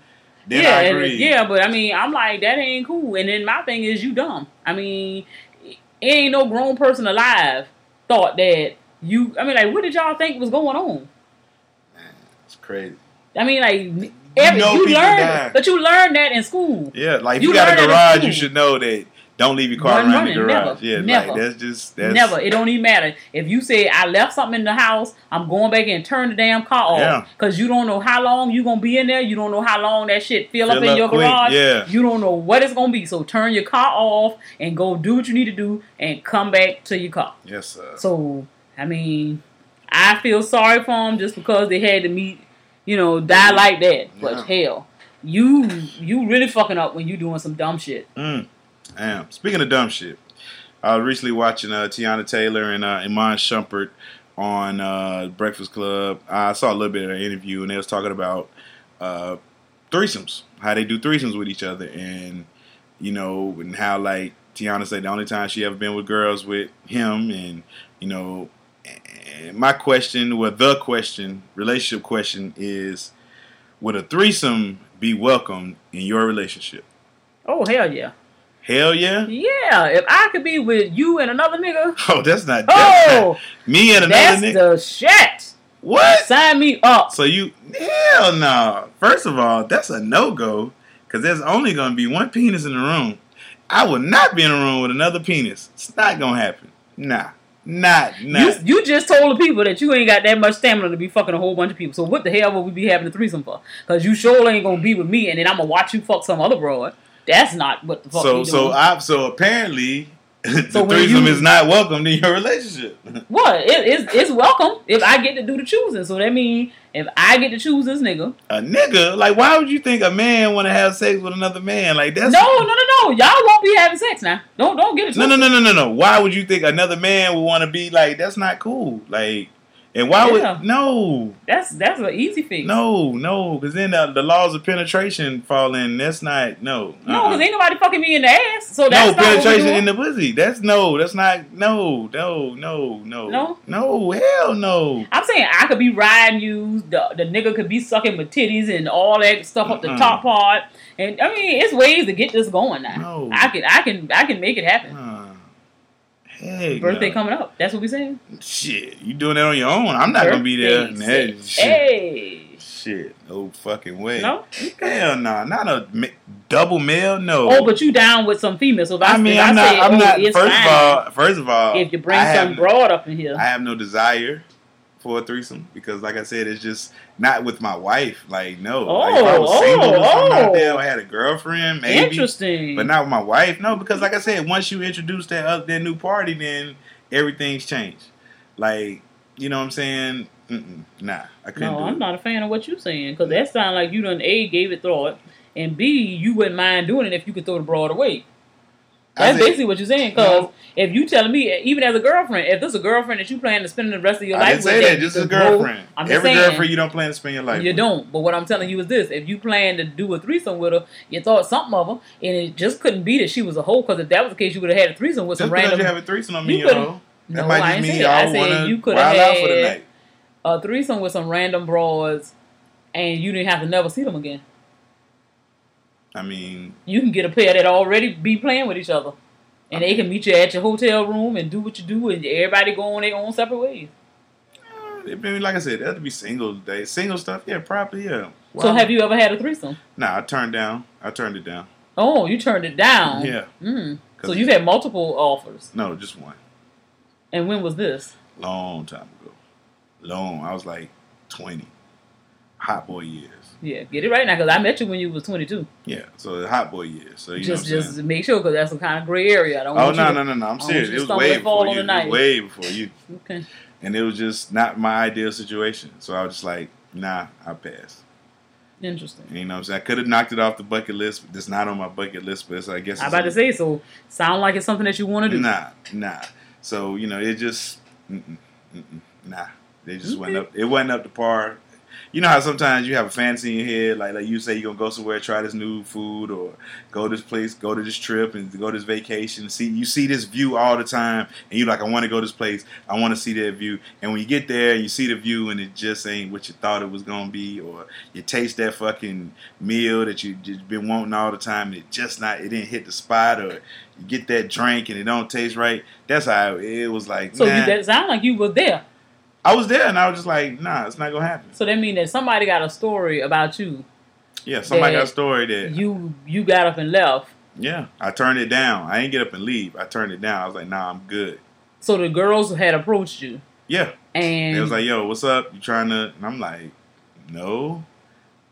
then yeah, I agree. yeah, but I mean, I'm like that ain't cool. And then my thing is, you dumb. I mean, it ain't no grown person alive thought that you. I mean, like, what did y'all think was going on? Crazy. I mean, like, every, know you learn, die. but you learned that in school. Yeah, like if You you, got a learn garage, you should know that don't leave your car Run around the garage. never, yeah, never. like that's just that's Never. It don't even matter. If you say I left something in the house, I'm going back and turn the damn car Yeah. off. Because you don't know how long you gonna be in there. You don't know how long that shit fill, up in up your quick, garage. yeah. You don't know what it's gonna be. So turn your car off and go do what you need to do and come back to your car. yes, sir. So I mean, I feel sorry for them just because they had to meet, you know, die like that. But hell, you you really fucking up when you doing some dumb shit. Mm. Damn. Speaking of dumb shit, I was recently watching uh, Teyana Taylor and uh, Iman Shumpert on uh, Breakfast Club. I saw a little bit of an interview, and they was talking about uh, threesomes, how they do threesomes with each other, and you know, and how like Teyana said the only time she ever been with girls with him, and you know, and my question, well, the question, relationship question is, would a threesome be welcome in your relationship? Oh hell yeah. Hell yeah. Yeah, if I could be with you and another nigga, Oh, that's not. Oh, that's oh, not me and another that's nigga. That's the shit. What? Sign me up. So you? Hell no. First of all, that's a no go because there's only going to be one penis in the room. I would not be in a room with another penis. It's not going to happen. Nah, not You, not. you just told the people that you ain't got that much stamina to be fucking a whole bunch of people. So what the hell would we be having a threesome for? Because you sure ain't gonna be with me, and then I'm gonna watch you fuck some other broad. That's not what the fuck. so so doing. I so apparently the So threesome you- is not welcome in your relationship. what? It, it's it's welcome if I get to do the choosing. So that means if I get to choose this nigga, a nigga, like why would you think a man want to have sex with another man? Like that's no, no, no, no. Y'all won't be having sex now. Don't don't get it. No, no, no, no, no, no. Why would you think another man would want to be like? That's not cool. Like, and why Yeah. would no, That's that's an easy fix. no, no? Because then the, the laws of penetration fall in. That's not no. No, uh-uh. because ain't nobody fucking me in the ass. So no that's not penetration in the pussy. That's no. That's not no, no, no, no, No? no. Hell no. I'm saying I could be riding you. The the nigga could be sucking my titties and all that stuff up the Mm-mm. top part. And I mean, it's ways to get this going now. No. I can I can I can make it happen. Uh, hey, Birthday no. coming up. That's what we saying. Shit, you doing that on your own? I'm not gonna be there. Birthday sex. shit. Hey. Shit, no fucking way. No? Hell no, not a double male. No. Oh, but you down with some females? So if I, I mean, if I'm I not. say, I'm oh, not. First fine, of all, first of all, if you bring I some broad up in here, I have no desire for a threesome because, like I said, it's just not with my wife. Like, no. like, if I was Oh, single or something oh, out there, I had a girlfriend, maybe. interesting. But not with my wife. No, because like I said, once you introduce that uh, that new party, then everything's changed. Like, you know what I'm saying? Mm-mm, nah, I couldn't no, I'm it. not a fan of what you're saying because that sounds like you done a gave it thought, and b you wouldn't mind doing it if you could throw the broad away. That's said- basically what you're saying. Because. If you telling me, even as a girlfriend, if this is a girlfriend that you plan to spend the rest of your I life didn't say with, that. Just a girlfriend. I'm Every saying, girlfriend you don't plan to spend your life. With. You with. don't. But what I'm telling you is this: if you plan to do a threesome with her, you thought something of her, and it just couldn't be that she was a hoe. Because if that was the case, you would have had a threesome with Just some random. you have a threesome don't you could've- know. That No, might I just ain't mean y'all that. I said wanna you could wild have out for the had night. a threesome with some random broads, and you didn't have to never see them again. I mean, You can get a pair that already be playing with each other, and they can meet you at your hotel room and do what you do, and everybody go on their own separate ways. I mean, like I said, that would be single day. Single stuff, yeah, probably, yeah. So have you ever had a threesome? Nah, I turned down. I turned it down. Oh, you turned it down. Yeah. Mm. So you've had multiple offers, No, just one. and when was this? Long time ago. Long. I was like twenty. Hot boy years. Yeah, get it right now, because I met you when you was 22. Yeah. So the hot boy years. So you just know what I'm just saying? make sure, because that's some kind of gray area. I don't Oh want no no to- no no! I I'm serious. It was way before you. It was way before you. Okay. And it was just not my ideal situation. So I was just like, nah, I passed. Interesting. You know what I'm saying? I could have knocked it off the bucket list, but it's not on my bucket list. But it's, I guess I'm about to say, so sound like it's something that you want to do. Nah, nah. So you know, it just mm-mm, mm-mm, nah. They just went up. It wasn't up to par. You know how sometimes you have a fancy in your head, like like you say you're gonna go somewhere, try this new food, or go to this place, go to this trip, and go this vacation. See, you see this view all the time, and you're like, I want to go this place, I want to see that view. And when you get there, you see the view, and it just ain't what you thought it was gonna be, or you taste that fucking meal that you just been wanting all the time, and it just not, it didn't hit the spot, or you get that drink and it don't taste right. That's how it was like. So nah. you, that sound like you were there. I was there, and I was just like, nah, it's not gonna happen. So that mean that somebody got a story about you. Yeah, somebody got a story that you you got up and left. Yeah, I turned it down. I didn't get up and leave. I turned it down. I was like, nah, I'm good. So the girls had approached you, Yeah. and it was like, yo, what's up? You trying to? And I'm like, no.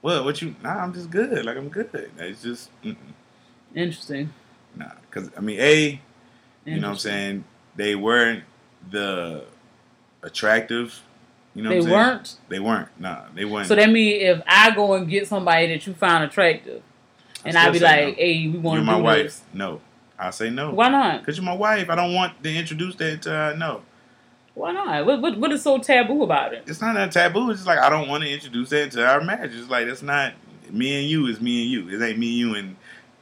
What? What you? Nah, I'm just good. Like I'm good. It's just, mm-mm. interesting. nah. Because I mean, a, you know what I'm saying? They weren't the attractive. You know, They weren't? They weren't. Nah, they weren't. So that mean if I go and get somebody that you find attractive, and I still be like, no. "Hey, we want You're to my do wife. this." No, I say no. Why not? Because you're my wife. I don't want to introduce that to her. No. Why not? What, what what is so taboo about it? It's not a taboo. It's just like I don't want to introduce that to our marriage. It's like it's not me and you. It's me and you. It ain't me, and you, and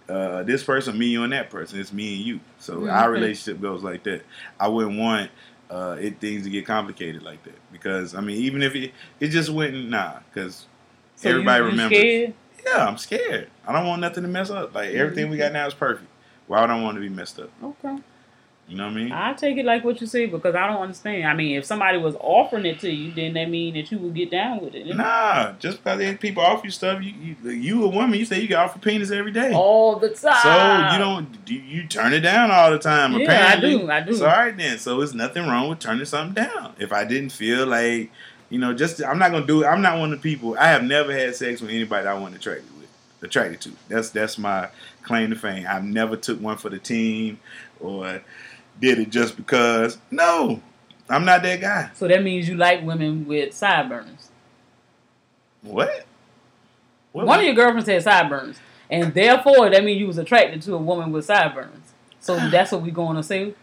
uh, this person. Me, you, and that person. It's me and you. So Mhm. our relationship goes like that. I wouldn't want uh, it things to get complicated like that because I mean, even if it it just wouldn't nah because So everybody remembers. scared? Yeah, I'm scared. I don't want nothing to mess up. Like everything we got now is perfect. Why would I want to be messed up? Okay. You know what I mean? I take it like what you say because I don't understand. I mean, if somebody was offering it to you, then that mean that you would get down with it. Nah, just because they- people offer you stuff, you, you you a woman, you say you get offer penis every day. All the time. So you don't you, you turn it down all the time. Yeah, I do, I do. So all right then. So it's nothing wrong with turning something down. If I didn't feel like, you know, just I'm not gonna do it. I'm not one of the people. I have never had sex with anybody I wasn't attracted with, attracted to. That's that's my claim to fame. I've never took one for the team or did it just because. No, I'm not that guy. So that means you like women with sideburns. What? What One of your girlfriends had sideburns, and therefore that means you was attracted to a woman with sideburns. So that's what we going to say.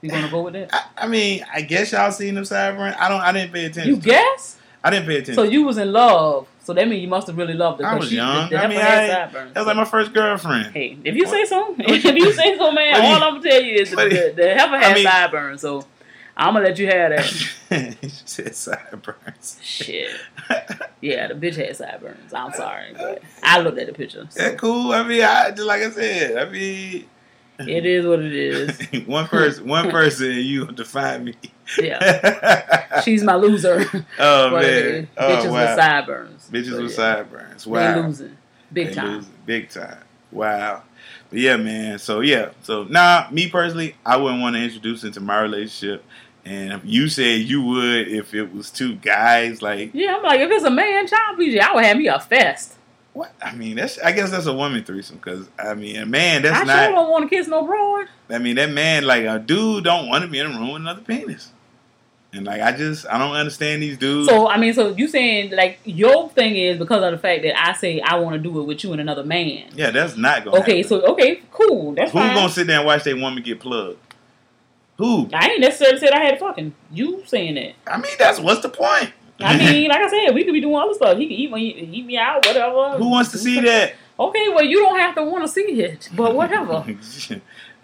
We going to go with that? I mean, I guess y'all seen them sideburns. I don't. I didn't pay attention. You to it. guess? I didn't pay attention. So you was in love. So that means you must have really loved her. I was she, young. The, the I mean, I, that was like my first girlfriend. Hey, if you say so, if you say so, man, What all I'm gonna tell you is the, what the, the heifer I had mean- sideburns. So I'm gonna let you have that. she said sideburns. Shit. Yeah, the bitch had sideburns. I'm sorry, but I looked at the picture. so Yeah, cool. I mean, I just like I said. I mean, It is what it is. one person, one person, and you define me. Yeah, she's my loser. Oh man, oh bitches wow, with sideburns. bitches So, with yeah. sideburns. They Wow, losing big They time. losing big time. Wow. But yeah, man. So yeah. So nah, me personally, I wouldn't want to introduce into my relationship. And you said you would if it was two guys. Like, Yeah, I'm like, if it's a man child I would have me a fest. What? I mean, that's. I guess that's a woman threesome because I mean, a man. That's I not. sure don't want to kiss no broad. I mean, that man, like a dude, don't want to be in a room with another penis. And like, I just, I don't understand these dudes. So I mean, so you saying like your thing is because of the fact that I say I want to do it with you and another man. yeah, that's not going. Okay, so okay, cool. That's who fine. gonna sit there and watch that woman get plugged? Who? I ain't necessarily said I had fucking. You saying that? I mean, that's what's the point? I mean, like I said, we could be doing other stuff. He could eat me, eat me out, whatever. Who wants to see that? Okay, well, you don't have to want to see it, but whatever.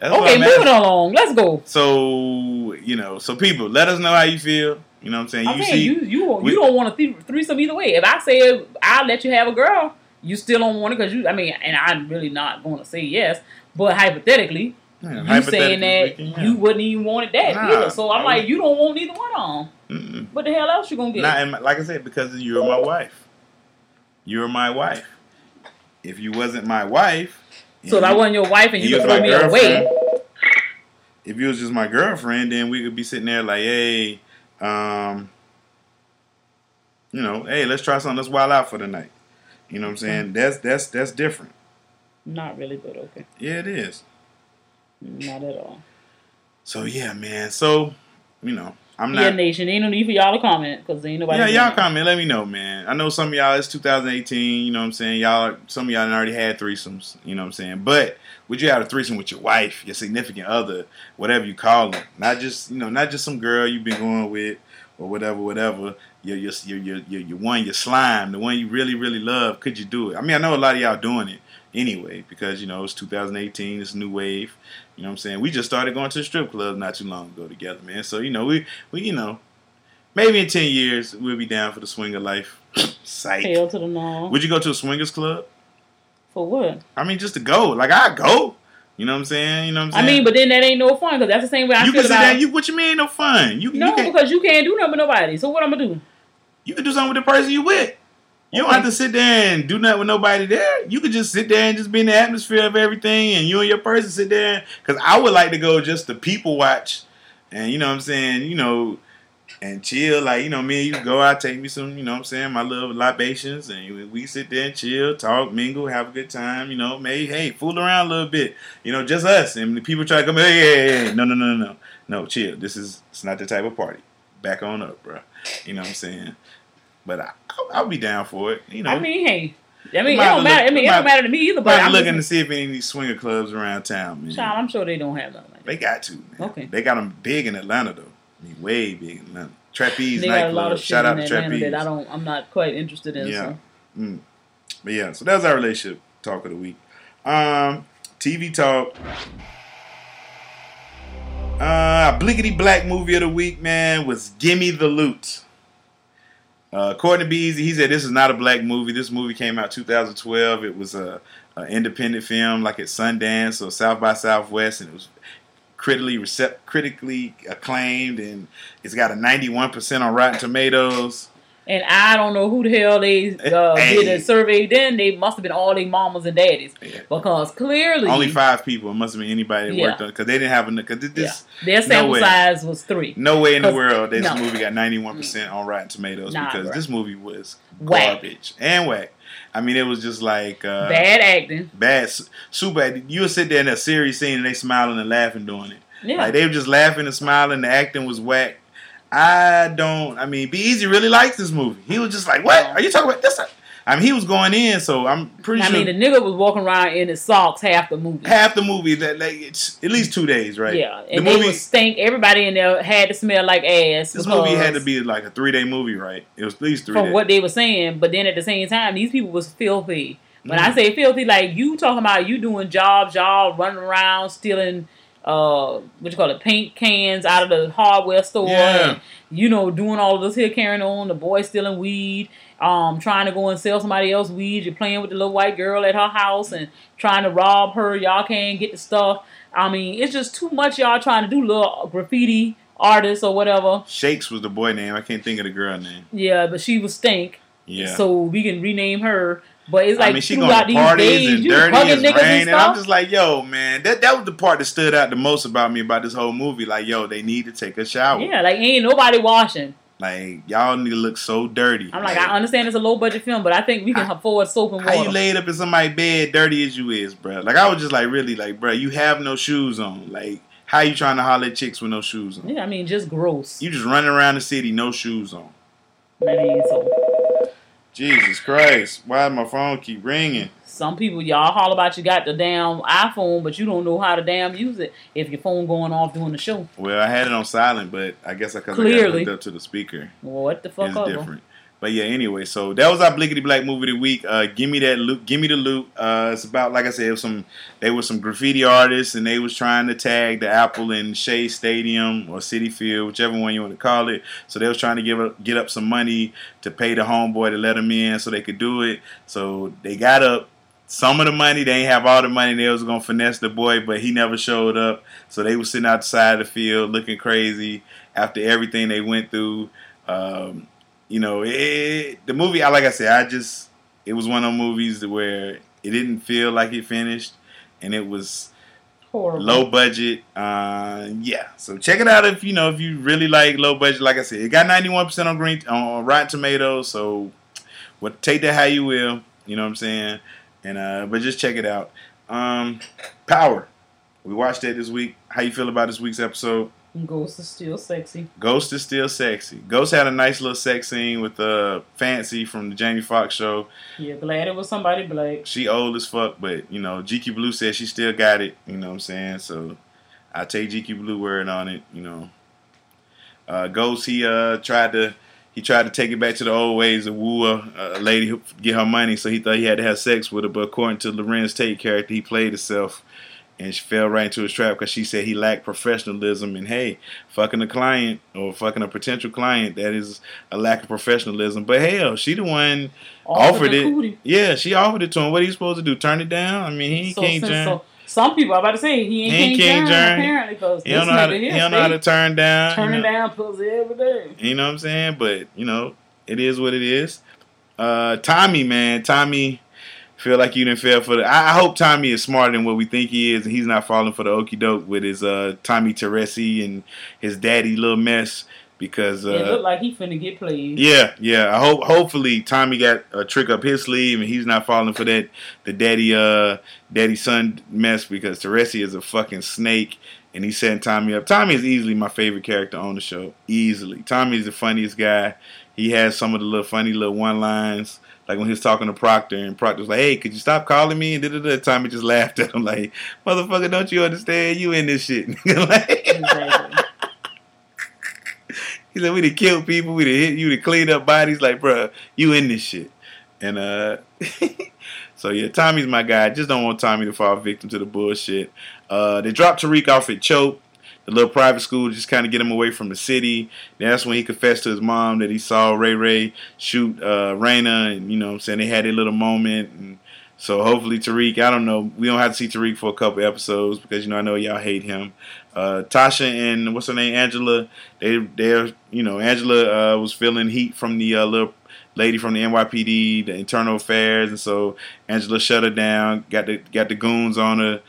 Okay, moving along. Let's go. So you know, so people, let us know how you feel. You know what I'm saying? You see, you you, we- don't want to th- threesome either way. If I said I'll let you have a girl, you still don't want it because you. I mean, and I'm really not going to say yes, but hypothetically, Yeah, you saying that yeah. you wouldn't even want it that Nah, either. So I'm like, you don't want either one on. Mm-mm. What the hell else you gonna get? In my, like I said, because you're my wife. You're my wife. If you wasn't my wife, so if I wasn't your wife and you could throw me away, If you was just my girlfriend, then we could be sitting there like, hey, um, you know, hey, let's try something. Let's wild out for the night. You know what I'm saying? That's that's that's different. not really, but okay, Yeah, it is. Not at all. So yeah, man. So you know, I'm not. Yeah, nation, ain't no need for y'all to comment because ain't nobody. Yeah, y'all comment. Let me know, man. I know some of y'all. It's 2018. You know what I'm saying? Y'all, some of y'all already had threesomes. You know what I'm saying? But would you have a threesome with your wife, your significant other, whatever you call them? Not just you know, not just some girl you've been going with or whatever, whatever. Your your your your your, your one, your slime, the one you really really love. Could you do it? I mean, I know a lot of y'all doing it anyway because you know it's 2018. It's a new wave. You know what I'm saying? We just started going to the strip club not too long ago together, man. So you know we we you know maybe in 10 years we'll be down for the swinger life. Sight. Hell to the no. Would you go to a swingers club? For what? I mean, just to go. Like I go. You know what I'm saying? You know what I'm saying? I mean, but then that ain't no fun because that's the same way I you feel about. down. You what you mean? No fun. You no, you because you can't do nothing with nobody. So what I'm gonna do? you can do something with the person you with. You don't have to sit there and do nothing with nobody there. You could just sit there and just be in the atmosphere of everything, and you and your person sit there. Because I would like to go just to people watch, and you know what I'm saying, you know, and chill. Like you know, me and you go out, take me some, you know what I'm saying, my little libations, and we- sit there and chill, talk, mingle, have a good time. You know, maybe hey, fool around a little bit. You know, just us, and the people try to come. Hey, hey, hey. no, no, no, no, no, no, chill. This is it's not the type of party. Back on up, bro. You know what I'm saying. But I, I'll, be down for it. You know, I mean, hey, I mean, it don't look- matter. I mean, it don't matter to me either. But I'm looking to see if any of these swinger clubs around town, man. child, I'm sure they don't have nothing. Like. They got to, man. Okay. They got them big in Atlanta though. I mean, way big in Atlanta. Trapeze They got a nightclub. lot of shit Shout out to Trapeze. that I don't. I'm not quite interested in. Yeah. So. Mm. But yeah, so that was our relationship talk of the week. Um, TV talk. Uh, blickety black movie of the week, man, was Gimme the Loot. Uh, according to Beezy, he said this is not a black movie. This movie came out 2012. It was a, a independent film, like at Sundance or South by Southwest, and it was critically recep- critically acclaimed, and it's got a 91% on Rotten Tomatoes. And I don't know who the hell they uh, Hey. did a survey. Then they must have been all their mamas and daddies Yeah. because clearly Only five people. It must have been anybody that Yeah. worked on because they didn't have enough. Because Yeah, this, their sample way. size was three. no way in the world this no. movie got ninety one percent on Rotten Tomatoes Nah, because bruh. this movie was Whack. garbage and whack. I mean, it was just like uh, Bad acting. bad, super. bad. You would sit there in a serious scene and they smiling and laughing doing it. Yeah. Like they were just laughing and smiling. The acting was whack. I don't. I mean, Be Easy really liked this movie. He was just like, "What are you talking about?" This. I mean, he was going in, so I'm pretty I sure I mean, the nigga was walking around in his socks half the movie. half the movie that like it's at least two days, right? Yeah, the and they movie. stink. Everybody in there had to smell like ass. this movie had to be like a three day movie, right? It was at least three from days. what they were saying. But then at the same time, these people was filthy. When I Mhm. say filthy, like you talking about you doing jobs, y'all running around stealing uh what you call it, paint cans out of the hardware store Yeah. and you know, doing all of this here carrying on, the boy stealing weed, um, trying to go and sell somebody else weed, you're playing with the little white girl at her house and trying to rob her, y'all can't get the stuff. I mean, it's just too much y'all trying to do little graffiti artists or whatever. Shakes was the boy name. I can't think of the girl name. Yeah, but she was stink. Yeah. So we can rename her. But it's like I mean, she going to these parties days, and dirty as rain, and and I'm just like, yo, man, that that was the part that stood out the most about me about this whole movie. Like, yo, they need to take a shower. yeah, like ain't nobody washing. Like, y'all need to look so dirty. I'm like, I understand it's a low budget film, but I think we can afford soap and water. How you laid up in somebody's bed, dirty as you is, bro? Like, I was just like, really, like, bro, you have no shoes on. Like, how you trying to holler at chicks with no shoes on? yeah, I mean, just gross. You just running around the city, no shoes on. I mean, so Jesus Christ! Why my phone keep ringing? Some people, y'all holler about you got the damn iPhone, but you don't know how to damn use it if your phone going off during the show. Well, I had it on silent, but I guess I because I got Clearly. it hooked up to the speaker. What the fuck It's up? different. But yeah, anyway, so that was our Blickety Black movie of the week. Uh, give me that loot. Give me the loot. Uh, it's about like I said, some they were some graffiti artists and they was trying to tag the Apple in Shea Stadium or Citi Field, whichever one you want to call it. So they was trying to give up, get up some money to pay the homeboy to let them in so they could do it. So they got up some of the money. They ain't have all the money. They was gonna finesse the boy, but he never showed up. So they was sitting outside the field looking crazy after everything they went through. Um, you know, it, the movie. I Like I said, I just it was one of those movies where it didn't feel like it finished, and it was Horrible. low budget. Uh, yeah, so check it out if you know if you really like low budget. Like I said, it got ninety one percent on Green on Rotten Tomatoes. So, what take that how you will. You know what I'm saying? And uh, but just check it out. Um, Power. We watched that this week. How you feel about this week's episode? Ghost is still sexy. Ghost is still sexy. Ghost had a nice little sex scene with uh, Fancy from the Jamie Foxx show. Yeah, glad it was somebody black. She old as fuck, but you know, GQ Blue said she still got it. You know what I'm saying? So I take GQ Blue word on it. You know, uh, Ghost he uh tried to he tried to take it back to the old ways of woo a, a lady who get her money, so he thought he had to have sex with her. But according to Larenz Tate character, he played himself. And she fell right into his trap because she said he lacked professionalism. And hey, fucking a client or fucking a potential client, that is a lack of professionalism. But hell, she the one Offered offered it. cootie. Yeah, she offered it to him. What are you supposed to do? Turn it down? I mean, he So, can't turn. so some people, I'm about to say he ain't, He ain't can't King Jern. apparently because He don't know how to. He don't know how to turn down. you turning know? down pussy every day. You know what I'm saying? But you know, it is what it is. Uh, Tommy, man, Tommy, feel like you didn't fail for the. I, I hope Tommy is smarter than what we think he is, and he's not falling for the okey doke with his uh Tommy Teresi and his daddy little mess because it uh, looked like he finna get played. yeah, yeah. I hope hopefully Tommy got a trick up his sleeve and he's not falling for that the daddy uh daddy son mess because Teresi is a fucking snake and he's setting Tommy up. Tommy is easily my favorite character on the show. Easily. Tommy is the funniest guy. He has some of the little funny little one lines. Like when he was talking to Proctor and Proctor was like, Hey, could you stop calling me? And da-da-da. Tommy just laughed at him like, Motherfucker, don't you understand? You in this shit. like, Exactly. he said, "We done killed people. We done hit you. to clean up bodies. Like, bruh, you in this shit." And uh, so yeah, Tommy's my guy. Just don't want Tommy to fall victim to the bullshit. Uh, they dropped Tariq off at Choate, the little private school, just kind of get him away from the city. That's when he confessed to his mom that he saw Ray Ray shoot uh, Raina, and you know, I'm saying they had a little moment. And so hopefully Tariq, I don't know, we don't have to see Tariq for a couple episodes because you know I know y'all hate him. Uh, Tasha and what's her name, Angela. They they're you know Angela uh, was feeling heat from the uh, little lady from the NYPD, the internal affairs, and so Angela shut her down. Got the got the goons on her.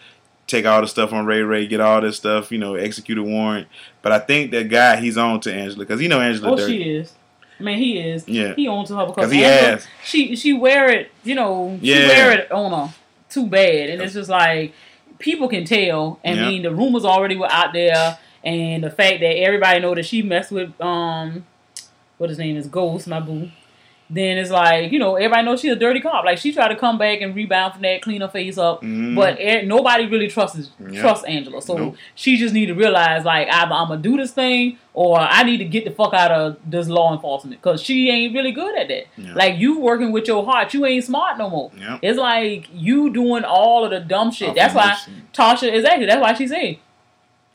Take all the stuff on Ray Ray, get all this stuff, you know, execute a warrant. But I think that guy, he's on to Angela because you know Angela. Oh, she is. I mean, he is. Yeah. He owns to her because he Angela- has. She she wear it, you know. She Yeah. wear it on her too bad, and it's just like people can tell. I Yeah. mean, the rumors already were out there, and the fact that everybody know that she messed with um, what his name is Ghost, my boo. Then it's like you know everybody knows she's a dirty cop. Like she tried to come back and rebound from that, clean her face up, Mhm. but e- nobody really trusts Yeah. trusts Angela. So Nope. she just need to realize like either I'm gonna do this thing or I need to get the fuck out of this law enforcement because she ain't really good at that. Like you working with your heart, you ain't smart no more. Yeah. It's like you doing all of the dumb shit. Off That's why. Tasha exactly. That's why she said,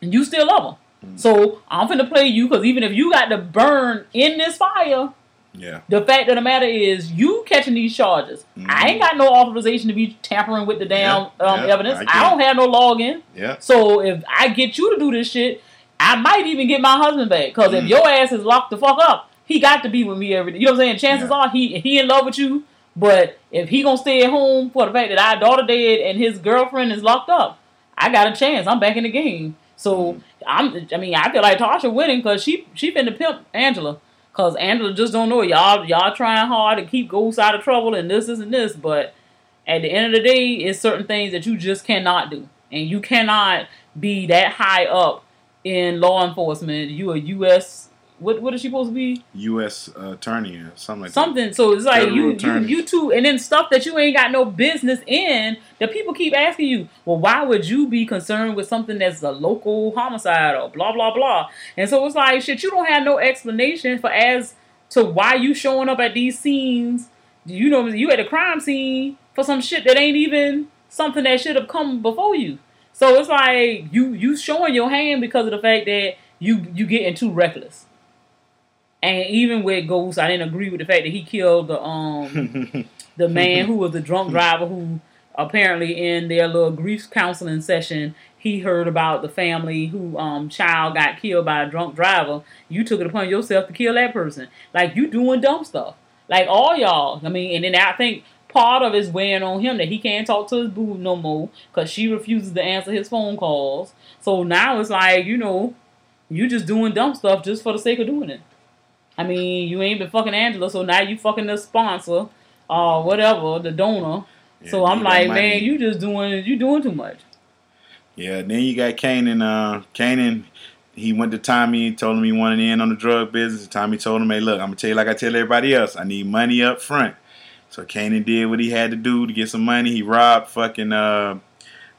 you still love her. Mm. So I'm finna play you because even if you got to burn in this fire, Yeah. the fact of the matter is you catching these charges. I ain't got no authorization to be tampering with the damn Mm-hmm. Yeah, um, yeah, evidence. I I, don't have no login. Yeah. So if I get you to do this shit, I might even get my husband back. Because Mm. if your ass is locked the fuck up, he got to be with me every day. You know what I'm saying? Chances are he he in love with you. But if he gonna stay at home for the fact that our daughter dead and his girlfriend is locked up, I got a chance. I'm back in the game. So I'm. I mean, I feel like Tasha winning because she she finna pimp Angela. Cause Angela just don't know y'all y'all trying hard to keep Ghost out of trouble and this and this, but at the end of the day, it's certain things that you just cannot do, and you cannot be that high up in law enforcement. You a U.S. what what is she supposed to be? U.S. Uh, attorney or something like that. Something. So it's like Federal you, you you two, and then stuff that you ain't got no business in. That people keep asking you, well, why would you be concerned with something that's a local homicide or blah blah blah? And so it's like shit. You don't have no explanation for as to why you showing up at these scenes. You know, you at a crime scene for some shit that ain't even something that should have come before you. So it's like you you showing your hand because of the fact that you you getting too reckless. And even with Ghost, I didn't agree with the fact that he killed the um the man who was the drunk driver who apparently in their little grief counseling session he heard about the family who um child got killed by a drunk driver. You took it upon yourself to kill that person. Like you doing dumb stuff. Like all y'all. I mean, and then I think part of it's weighing on him that he can't talk to his boo no more because she refuses to answer his phone calls. So now it's like you know, you just doing dumb stuff just for the sake of doing it. I mean, you ain't been fucking Angela, so now you fucking the sponsor or whatever, the donor. so I'm like, money. man, you just doing you doing too much. Yeah, then you got Kanan. Uh, Kanan, he went to Tommy and told him he wanted in on the drug business. Tommy told him, hey, look, I'm to tell you like I tell everybody else. I need money up front. So Kanan did what he had to do to get some money. He robbed fucking, uh,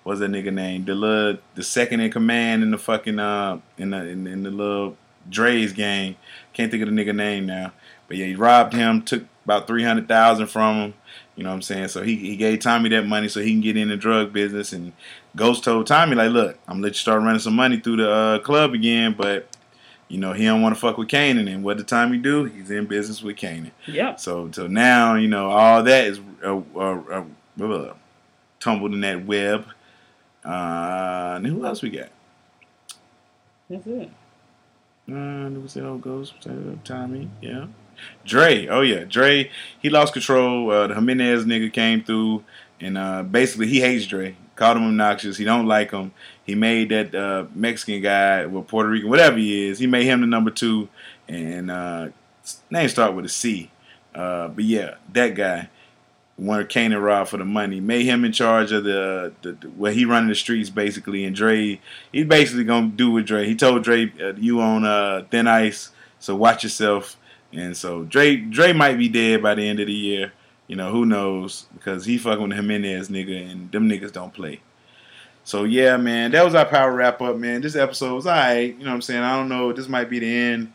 what's that nigga name? The little, the second in command in the fucking, uh, in the, in, in the little Dre's gang. Can't think of the nigga name now. But yeah, he robbed him, took about 300000 from him. You know what I'm saying? So he, he gave Tommy that money so he can get in the drug business. And Ghost told Tommy, like, look, I'm gonna let you start running some money through the uh, club again, but you know, he don't want to fuck with Kanan. And what did Tommy do? He's in business with Kanan. Yep. So so now, you know, all that is uh, uh, uh, uh, tumbled in that web. Uh, and who else we got? That's it. Uh, was that old Ghost? Tommy, yeah. Dre, oh yeah, Dre. He lost control. Uh, the Jimenez nigga came through, and uh, basically he hates Dre. Called him obnoxious. He don't like him. He made that uh, Mexican guy, well Puerto Rican, whatever he is. He made him the number two, and uh, name start with a C. Uh, but yeah, that guy wanted Kanan Rob for the money. Made him in charge of the, the, the well, he running the streets basically, and Dre, he's basically gonna do with Dre. He told Dre, uh, "You on uh, thin ice, so watch yourself." And so Dre, Dre might be dead by the end of the year. You know, who knows? Because he fucking with Jimenez nigga, and them niggas don't play. So yeah, man, that was our power wrap up, man. This episode was alright. You know what I'm saying? I don't know. This might be the end.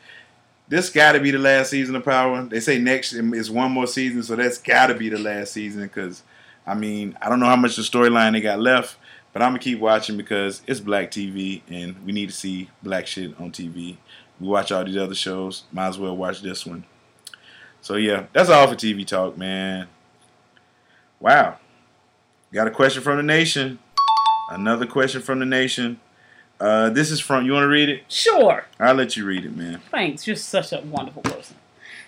This got to be the last season of Power. They say next is one more season, so that's got to be the last season. Because I mean, I don't know how much of the storyline they got left, but I'm gonna keep watching because it's black TV, and we need to see black shit on TV. We watch all these other shows. Might as well watch this one. So yeah, that's all for TV talk, man. Wow. Got a question from the nation. Another question from the nation. Uh, this is from. You want to read it? Sure. I'll let you read it, man. Thanks. You're such a wonderful person.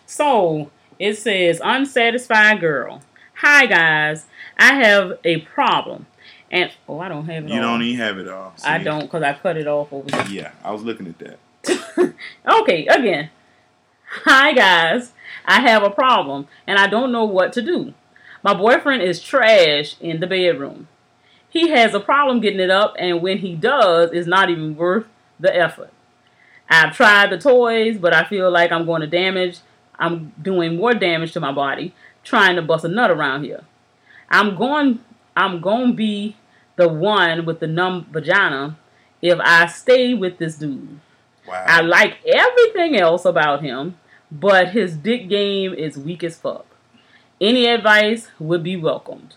So it says, unsatisfied girl. Hi guys, I have a problem, and oh, I don't have it. You all. don't even have it all. I don't because I cut it off over here. Yeah, I was looking at that. Okay, again. Hi guys, I have a problem and I don't know what to do. My boyfriend is trash in the bedroom. He has a problem getting it up, and when he does, it's not even worth the effort. I've tried the toys, but I feel like I'm going to damage. I'm doing more damage to my body trying to bust a nut around here. I'm going. I'm going to be the one with the numb vagina if I stay with this dude. Wow. I like everything else about him, but his dick game is weak as fuck. Any advice would be welcomed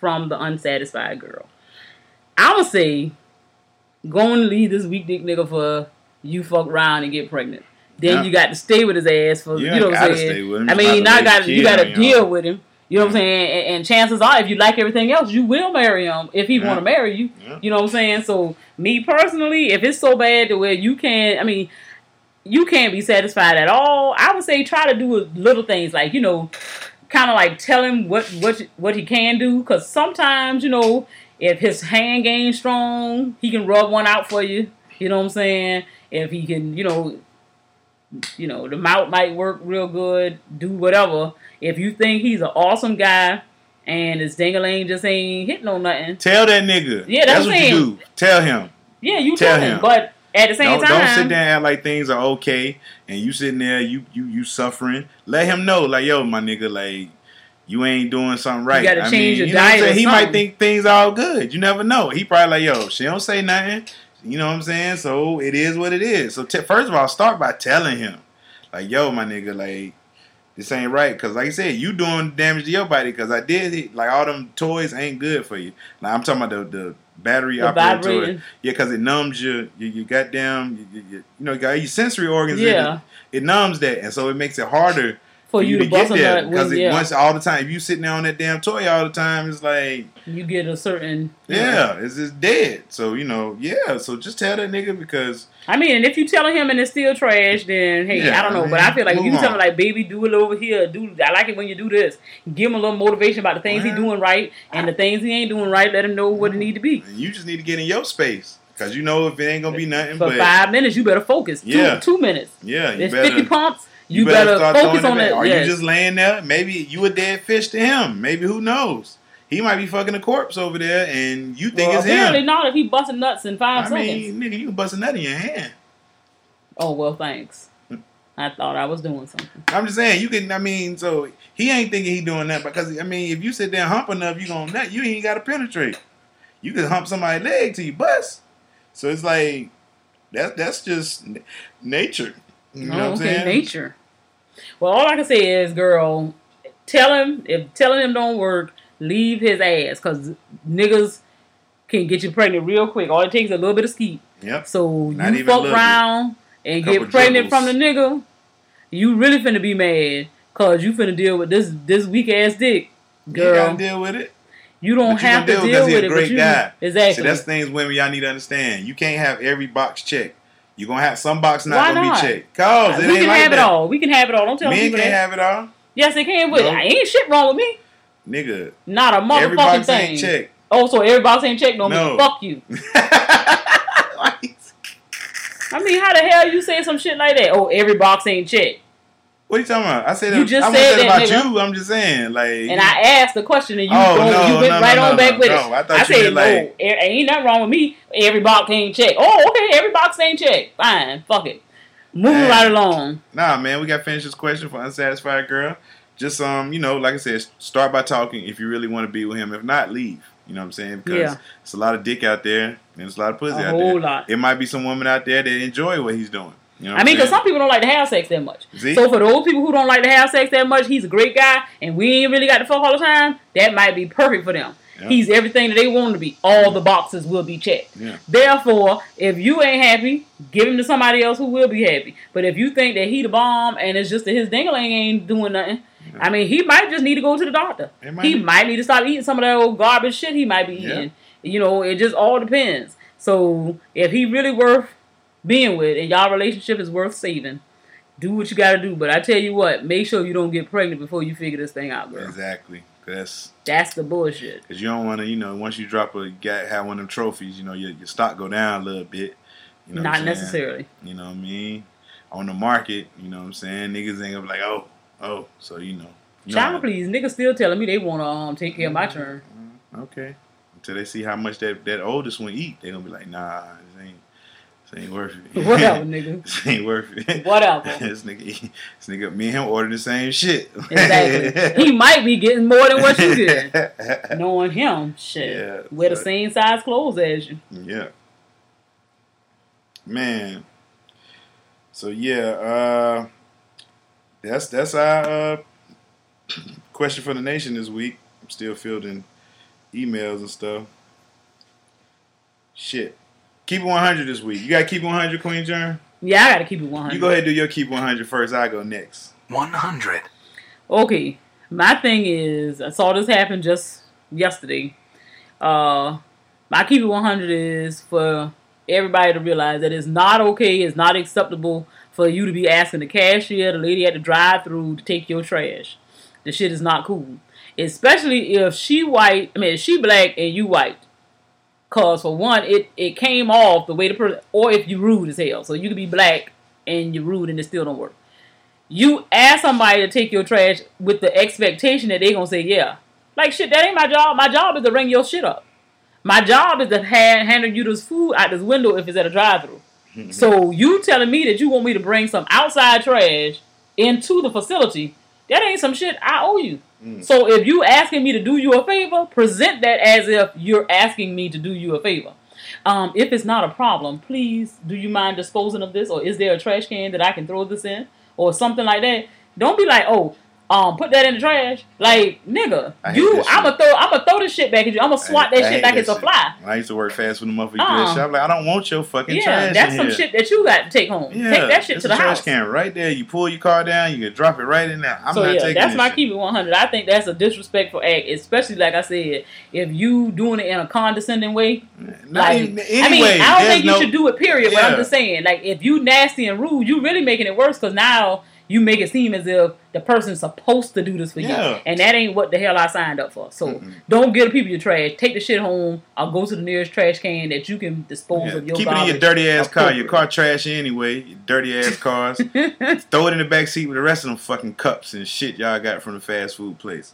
from the unsatisfied girl. I would say, go and leave this weak dick nigga for you fuck around and get pregnant. Then Yeah. you got to stay with his ass for You you, know what I'm saying. stay with him. I mean, now got you got to kids on your deal with him. You know what I'm saying? And, and chances are, if you like everything else, you will marry him if he Yeah. want to marry you. Yeah. You know what I'm saying? So me personally, if it's so bad to where you can't, I mean, you can't be satisfied at all. I would say try to do little things like you know, kind of like tell him what what what he can do. Because sometimes you know, if his hand game strong, he can rub one out for you. You know what I'm saying? If he can, you know, you know, the mouth might work real good. Do whatever. If you think he's an awesome guy and his dingaling just ain't hitting on nothing, Tell that nigga. Yeah, that's what him. you do. Tell him. yeah, you Tell tell him. him. But At the same don't, time, don't sit there and act like things are okay, and you sitting there, you you you suffering. Let him know, like, yo, my nigga, like, you ain't doing something right. You gotta I change mean, your you know diet? He might think things are all good. You never know. He probably like, yo, she don't say nothing. You know what I'm saying? So it is what it is. So t- first of all, start by telling him, like, yo, my nigga, like. This ain't right, cause like I said, you doing damage to your body. Cause I did it. Like all them toys ain't good for you. Now I'm talking about the, the battery The operated. Yeah, because it numbs your your, your goddamn you, you, you, you know you got your sensory organs. Yeah. it, it numbs that, and so it makes it harder for you to get bust there because yeah, once all the time. If you sitting there on that damn toy all the time, it's like you get a certain yeah, it's just dead. So you know, yeah. So just tell that nigga because I mean, and if you telling him and it's still trash, then hey, Yeah, I don't know. I but I feel like if you tell him like, baby, do it over here. Do I like it when you do this? Give him a little motivation about the things he doing right and the things he ain't doing right. Let him know what it need to be. you just need to get in your space because you know if it ain't gonna be nothing For but five minutes, you better focus. Two, Yeah. two minutes. yeah, you It's better. fifty pumps. You, better, start focus throwing on it that. Are yes. you just laying there? Maybe you a dead fish to him. Maybe who knows? He might be fucking a corpse over there, and you think well, it's apparently him. not if he busting nuts in five I seconds. mean, nigga, you can bust a nut in your hand. oh well, thanks. I thought I was doing something. I'm just saying you can. I mean, so he ain't thinking he doing that because I mean, if you sit there hump enough, you gonna nut. You ain't got to penetrate. You can hump somebody's leg till you bust. So it's like that. That's just nature. You know oh, what I'm okay, saying? nature. Well, all I can say is, girl, tell him if telling him don't work, leave his ass because niggas can get you pregnant real quick. All it takes is a little bit of skeet. Yep. So Not you fuck around and Couple get pregnant from the nigga, you really finna be mad because you finna deal with this this weak ass dick, girl. You gotta deal with it. You don't But have to gonna deal because he with a it, great but you guy. exactly. See, that's things women y'all need to understand. You can't have every box checked. You gonna have some box not Why gonna not? be checked. Cause it we ain't can like have that. it all. We can have it all. Don't tell Men people can't that. have it all, yes, they can. But No. ain't shit wrong with me. nigga. Not a motherfucking Every box thing. ain't checked. Oh, so every box ain't checked no, No. Fuck you. I mean, how the hell you say some shit like that? Oh, every box ain't checked. What are you talking about? I said You that, just I said said that, about nigga. you. I'm just saying, like. And I asked the question, and you Oh, no, you went no, right no, on back with it. I thought you said, like- no, ain't nothing wrong with me. Every box ain't checked. Oh, okay, every box ain't checked. Fine, fuck it. Moving Man. right along. Nah, man, we got to finish this question for unsatisfied girl. Just um, you know, like I said, start by talking if you really want to be with him. If not, leave. You know what I'm saying? Because Yeah. it's a lot of dick out there and it's a lot of pussy A out whole there. lot. It might be some women out there that enjoy what he's doing. You know I mean, because some people don't like to have sex that much. See? So for those people who don't like to have sex that much, he's a great guy, and we ain't really got to fuck all the time. That might be perfect for them. Yeah. He's everything that they want him to be. All the boxes will be checked. Yeah. Therefore, if you ain't happy, give him to somebody else who will be happy. But if you think that he the bomb and it's just that his dingaling ain't doing nothing, I mean, he might just need to go to the doctor. Might He be. might need to stop eating some of that old garbage shit he might be Yeah. eating. You know, it just all depends. So if he really worth being with and y'all relationship is worth saving, do what you got to do. But I tell you what, make sure you don't get pregnant before you figure this thing out, girl. Exactly. That's That's the bullshit. because you don't want to, you know, once you drop a, got have one of them trophies, you know, your, your stock go down a little bit. You know Not necessarily. You know what I mean? On the market, you know what I'm saying? Niggas ain't gonna be like, oh, oh, so you know. you Child, how- please, niggas still telling me they want to um take care of my turn. Okay. Until they see how much that, that oldest one eat, they gonna be like, nah, this ain't worth it. Whatever, nigga. this ain't worth it. Whatever. this nigga this nigga me and him ordered the same shit. Exactly. he might be getting more than what you get. Knowing him, shit. Yeah, Wear the same size clothes as you. Yeah. Man. So yeah, uh that's that's our uh question for the nation this week. I'm still fielding emails and stuff. Shit. Keep it 100 this week. You got to keep it 100, Queen Germ? Yeah, I gotta keep it 100. You go ahead and do your keep 100 first. I go next. 100. Okay, my thing is, I saw this happen just yesterday. Uh, my keep it 100 is for everybody to realize that it's not okay, it's not acceptable for you to be asking the cashier, the lady at the drive-through, to take your trash. The shit is not cool, especially if she white. I mean, if she black and you white. Cause for one, it it came off the way the person, or if you rude as hell. So you could be black and you're rude and it still don't work you ask somebody to take your trash with the expectation that they're gonna say yeah. Like shit, that ain't my job. My job is to ring your shit up. My job is to hand, handle you this food out this window if it's at a drive-through. Mm-hmm. So you telling me that you want me to bring some outside trash into the facility? That ain't some shit I owe you. Mm. So if you asking me to do you a favor, present that as if you're asking me to do you a favor. Um, if it's not a problem, please do you mind disposing of this, or is there a trash can that I can throw this in, or something like that? Don't be like, oh, um, put that in the trash. Like, nigga, you, I'ma throw, I'ma throw this shit back at you. I'ma swat that I shit like that a fly. I used to work fast food, the motherfucker Uh-uh. uh shop. Like, I don't want your fucking Yeah, trash. that's in some here. shit that you got to take home. Yeah, take that shit to the trash house. can right there. You pull your car down, you can drop it right in there. I'm so not yeah, taking that's my shit. keep it 100. I think that's a disrespectful act, especially like I said, if you doing it in a condescending way. Not Like, even- I mean, I don't think you no- should do it. Period. But I'm just saying, like, if you nasty and rude, you really making it worse because now you make it seem as if the person's supposed to do this for Yeah. you, and that ain't what the hell I signed up for. So don't give people your trash. Take the shit home. I'll go to the nearest trash can that you can dispose Yeah, of your Keep it in your dirty ass car. Your car trash anyway. Your dirty ass cars. Throw it in the back seat with the rest of them fucking cups and shit y'all got from the fast food place.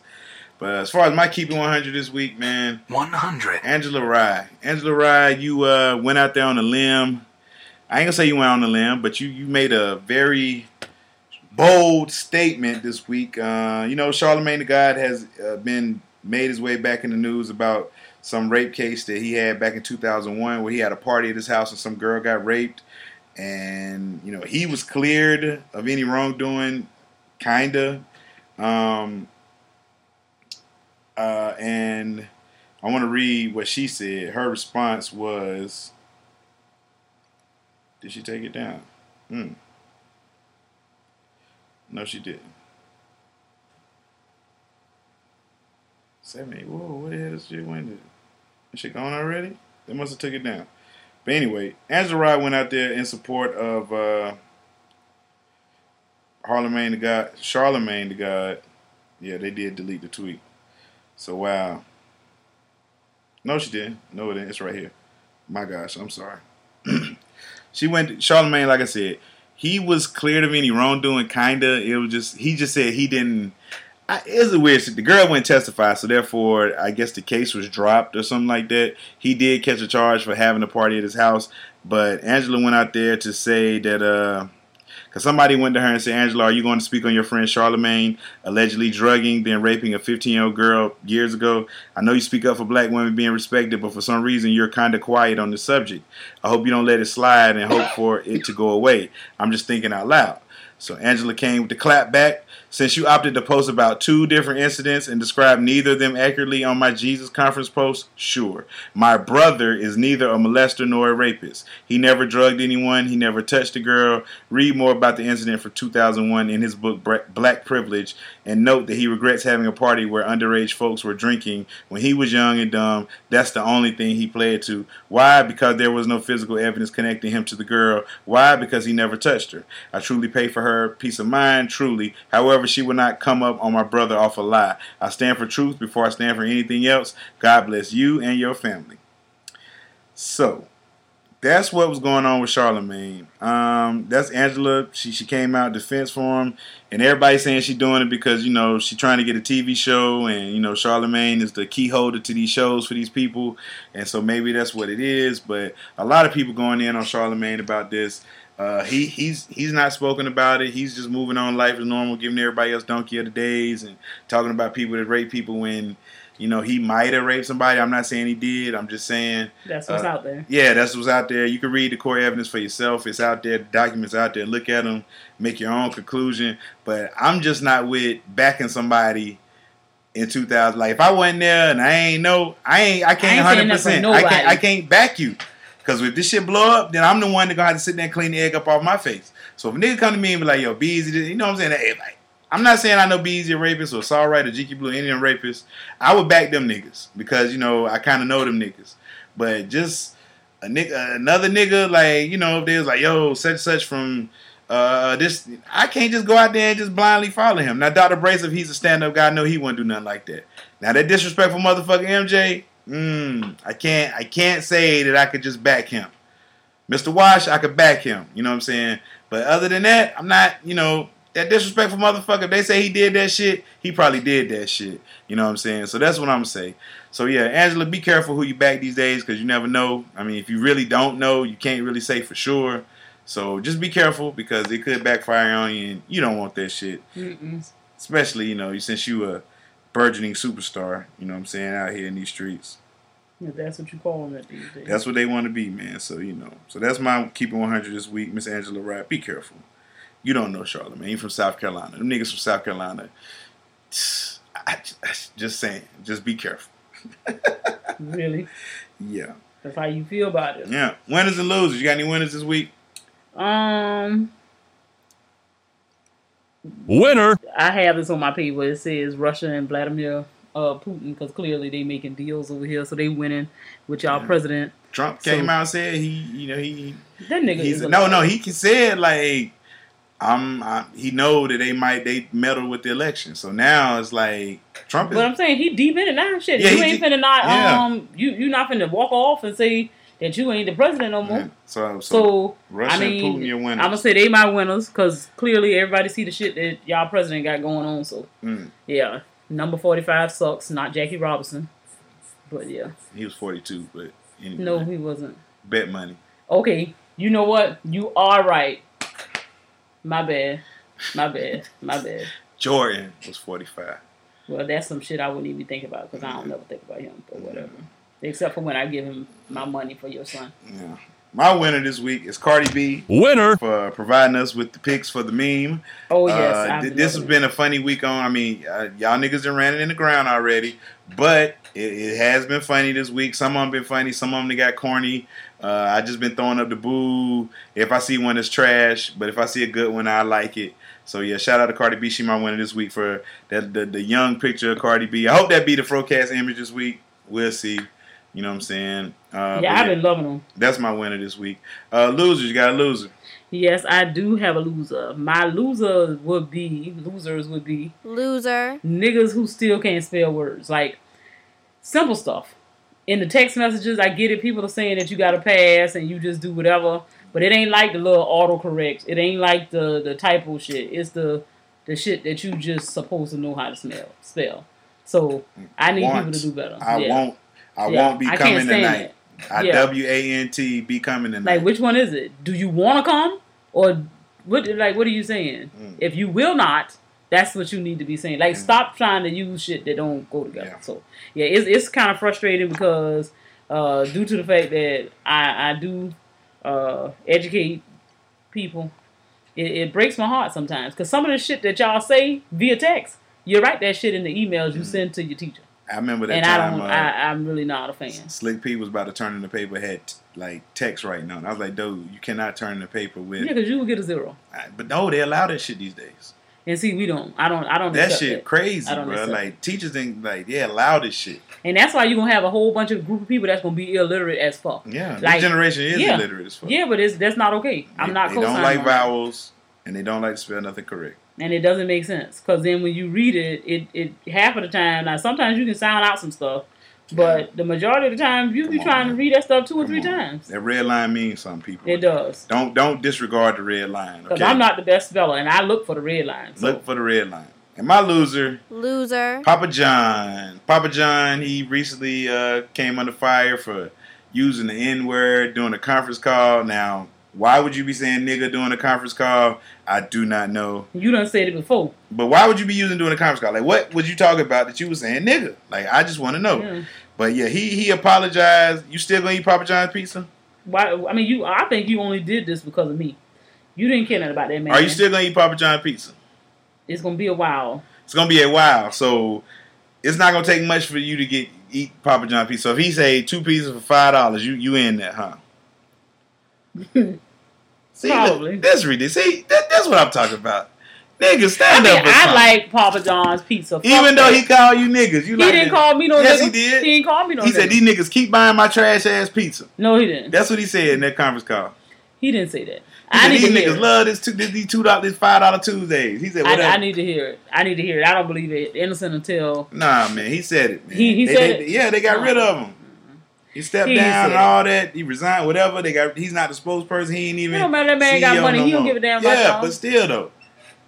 But as far as my keeping 100 this week, man, 100. Angela Rye. Angela Rye, you uh, went out there on a limb. I ain't gonna say you went on a limb, but you you made a very bold statement this week. Uh, you know, Charlemagne the God has uh, been made his way back in the news about some rape case that he had back in 2001, where he had a party at his house and some girl got raped, and you know he was cleared of any wrongdoing, kinda. Um, uh, and I want to read what she said. Her response was, "Did she take it down?" Hmm. No, she didn't. Seventy. Whoa, what the hell is she did is she gone already? They must have took it down. But anyway, Angela Rye went out there in support of uh Harlemagne the God Charlemagne the God. Yeah, they did delete the tweet. So wow. No, she didn't. No, it didn't. It's right here. My gosh, I'm sorry. she went Charlemagne, like I said, he was cleared of any wrongdoing. Kinda, it was just he just said he didn't. I, it's a weird. The girl wouldn't testify, so therefore, I guess the case was dropped or something like that. He did catch a charge for having a party at his house, but Angela went out there to say that uh, because somebody went to her and said, Angela, are you going to speak on your friend Charlemagne allegedly drugging, then raping a 15 year old girl years ago? I know you speak up for black women being respected, but for some reason you're kind of quiet on the subject. I hope you don't let it slide and hope for it to go away. I'm just thinking out loud. So Angela came with the clap back. Since you opted to post about two different incidents and describe neither of them accurately on my Jesus conference post, sure. My brother is neither a molester nor a rapist. He never drugged anyone. He never touched a girl. Read more about the incident from 2001 in his book Black Privilege and note that he regrets having a party where underage folks were drinking when he was young and dumb. That's the only thing he pled to. Why? Because there was no physical evidence connecting him to the girl. Why? Because he never touched her. I truly pay for her peace of mind, truly. However, she will not come up on my brother off a lie. I stand for truth before I stand for anything else. God bless you and your family. So, that's what was going on with Charlemagne. Um, that's Angela. She she came out defense for him, and everybody saying she's doing it because you know she's trying to get a TV show, and you know Charlemagne is the key holder to these shows for these people, and so maybe that's what it is. But a lot of people going in on Charlemagne about this. Uh, he he's he's not spoken about it. He's just moving on life as normal, giving everybody else donkey of the days, and talking about people that rape people when you know he might have raped somebody. I'm not saying he did. I'm just saying That's what's uh, out there. yeah, that's what's out there. You can read the core evidence for yourself. It's out there. The documents out there. Look at them. Make your own conclusion. But I'm just not with backing somebody in 2000. Like if I wasn't there and I ain't know, I ain't. I can't 100. saying that for percent I can't. I can't back you. Because if this shit blow up, then I'm the one that gonna have to sit there and clean the egg up off my face. So if a nigga come to me and be like, "Yo, Beezy," this," you know what I'm saying? Like, I'm not saying I know Beezy a rapist or Saw Right or GQ Blue any of them rapists. I would back them niggas because you know I kind of know them niggas. But just a nigga, another nigga, like you know, if there's like, "Yo, such such from." Uh, this I can't just go out there and just blindly follow him. Now, Dr. Brace, if he's a stand-up guy, I know he wouldn't do nothing like that. Now, that disrespectful motherfucker MJ, mm, I can't, I can't say that I could just back him. Mr. Wash, I could back him. You know what I'm saying? But other than that, I'm not. You know, that disrespectful motherfucker. If they say he did that shit, he probably did that shit. You know what I'm saying? So that's what I'm saying. So yeah, Angela, be careful who you back these days because you never know. I mean, if you really don't know, you can't really say for sure. So just be careful because it could backfire on you, and you don't want that shit. Mm-mm. Especially you know since you a burgeoning superstar. You know what I'm saying out here in these streets. If that's what you call them these days. That's what they want to be, man. So you know. So that's my keeping 100 this week, Miss Angela Wright. Be careful. You don't know Charlotte, man. You from South Carolina. Them niggas from South Carolina. I, I, just saying. Just be careful. really. Yeah. That's how you feel about it. Yeah. Winners and losers. You got any winners this week? Um. Winner. I have this on my paper. It says Russia and Vladimir uh, Putin because clearly they making deals over here, so they winning with y'all Yeah. president. Trump So- came out and said he, you know, he. That nigga He's is a no, liar. no. He can said like, I'm. I, he know that they might they meddle with the election. So now it's like Trump is. But I'm saying he deep in it now. Shit, Yeah, you ain't deep- finna not yeah. um you you not finna walk off and say that you ain't the president no more. so, so, So Russia I mean, and Putin, your winners. I'm gonna say they my winners because clearly everybody see the shit that y'all president got going on. So Mm. yeah, number 45 sucks. Not Jackie Robinson, but yeah, He was 42, but anyway, no, he wasn't. bet money. Okay, you know what? You are right. My bad. My bad. My bad. Jordan was 45. Well, that's some shit I wouldn't even think about because I don't ever think about him, but whatever. Except for when I give him my money for your son. Yeah. My winner this week is Cardi B. Winner. For providing us with the picks for the meme. Oh, yes, Uh, th- this has been a funny week on. I mean, uh, y'all niggas done ran it in the ground already. But it, it has been funny this week. Some of them been funny. Some of them they got corny. Uh, I just been throwing up the boo. If I see one that's trash, but if I see a good one, I like it. So yeah, shout out to Cardi B. She my winner this week for that the, the young picture of Cardi B. I hope that be the Frocast image this week. We'll see. You know what I'm saying? Uh, yeah, I've been loving them. That's my winner this week. Uh, losers, you got a loser. Yes, I do have a loser. My loser would be losers would be Loser. niggas who still can't spell words. Like simple stuff. In the text messages, I get it. People are saying that you got to pass and you just do whatever, but it ain't like the little autocorrect. It ain't like the the typo shit. It's the the shit that you just supposed to know how to smell spell. So I need Want. people to do better. I Yeah. won't. I Yeah, won't be I coming tonight. I Yeah. W A N T be coming tonight. Like, which one is it? Do you want to come, or what? Like, what are you saying? Mm. If you will not, that's what you need to be saying. Like, stop trying to use shit that don't go together. So, yeah, it's it's kind of frustrating because uh, due to the fact that I I do uh, educate people, it, it breaks my heart sometimes because some of the shit that y'all say via text, you write that shit in the emails you send to your teacher, I remember that and time. I don't. uh, I, I'm really not a fan. Slick P was about to turn in the paper, had like text right now. it. I was like, dude, you cannot turn in the paper with. Yeah, because you will get a zero. I- But no, they allow that shit these days. And see, we don't. I don't. I don't. That shit that. crazy, bro. Like teachers think like yeah, allow this shit. And that's why you're gonna have a whole bunch of group of people that's gonna be illiterate as fuck. Yeah, this generation is yeah. illiterate as fuck. Yeah, but it's that's not okay. I'm not. They don't like vowels and they don't like to spell nothing correct. And it doesn't make sense. Because then when you read it, it it half of the time. Now sometimes you can sound out some stuff, but the majority of the time you be trying to read that stuff two or three times. That red line means something, people. It does. Don't don't disregard the red line. Because Okay? I'm not the best speller, and I look for the red line. So Look for the red line. And my loser, Loser. Papa John. Papa John, he recently uh, came under fire for using the N word during a conference call. Now, why would you be saying nigga during a conference call? I do not know. you done said it before. But why would you be using during a conference call? Like, what was you talking about that you was saying nigga? Like, I just want to know. Yeah. But yeah, he he apologized. You still gonna eat Papa John's pizza? Why? I mean, you. I think you only did this because of me. You didn't care nothing about that man. Are you still gonna eat Papa John's pizza? It's gonna be a while. It's gonna be a while, so it's not gonna take much for you to get eat Papa John pizza. So if he say two pieces for five dollars, you you in that, huh? See, Probably. that's ridiculous. See, that, that's what I'm talking about. Niggas, stand I mean, up. I like Papa John's pizza. Even though that. he called you niggas, you He like didn't it. call me no Yes, nigga. he did. He didn't call me no He said these niggas keep buying my trash ass pizza. No, he didn't. That's what he said in that conference call. He didn't say that. He I said need these to hear niggas it. love this two these two dollars this five dollar Tuesdays. He said I, whatever. I need to hear it. I need to hear it. I don't believe it. Innocent until Nah, man, he said it. Man. He- he They- said they- it? Yeah, they got rid of him. He stepped He down and all that. He resigned, whatever. They got. He's not the spokesperson. He ain't even. Don't matter, that man got money. no He don't more. give a damn about Yeah, but still though,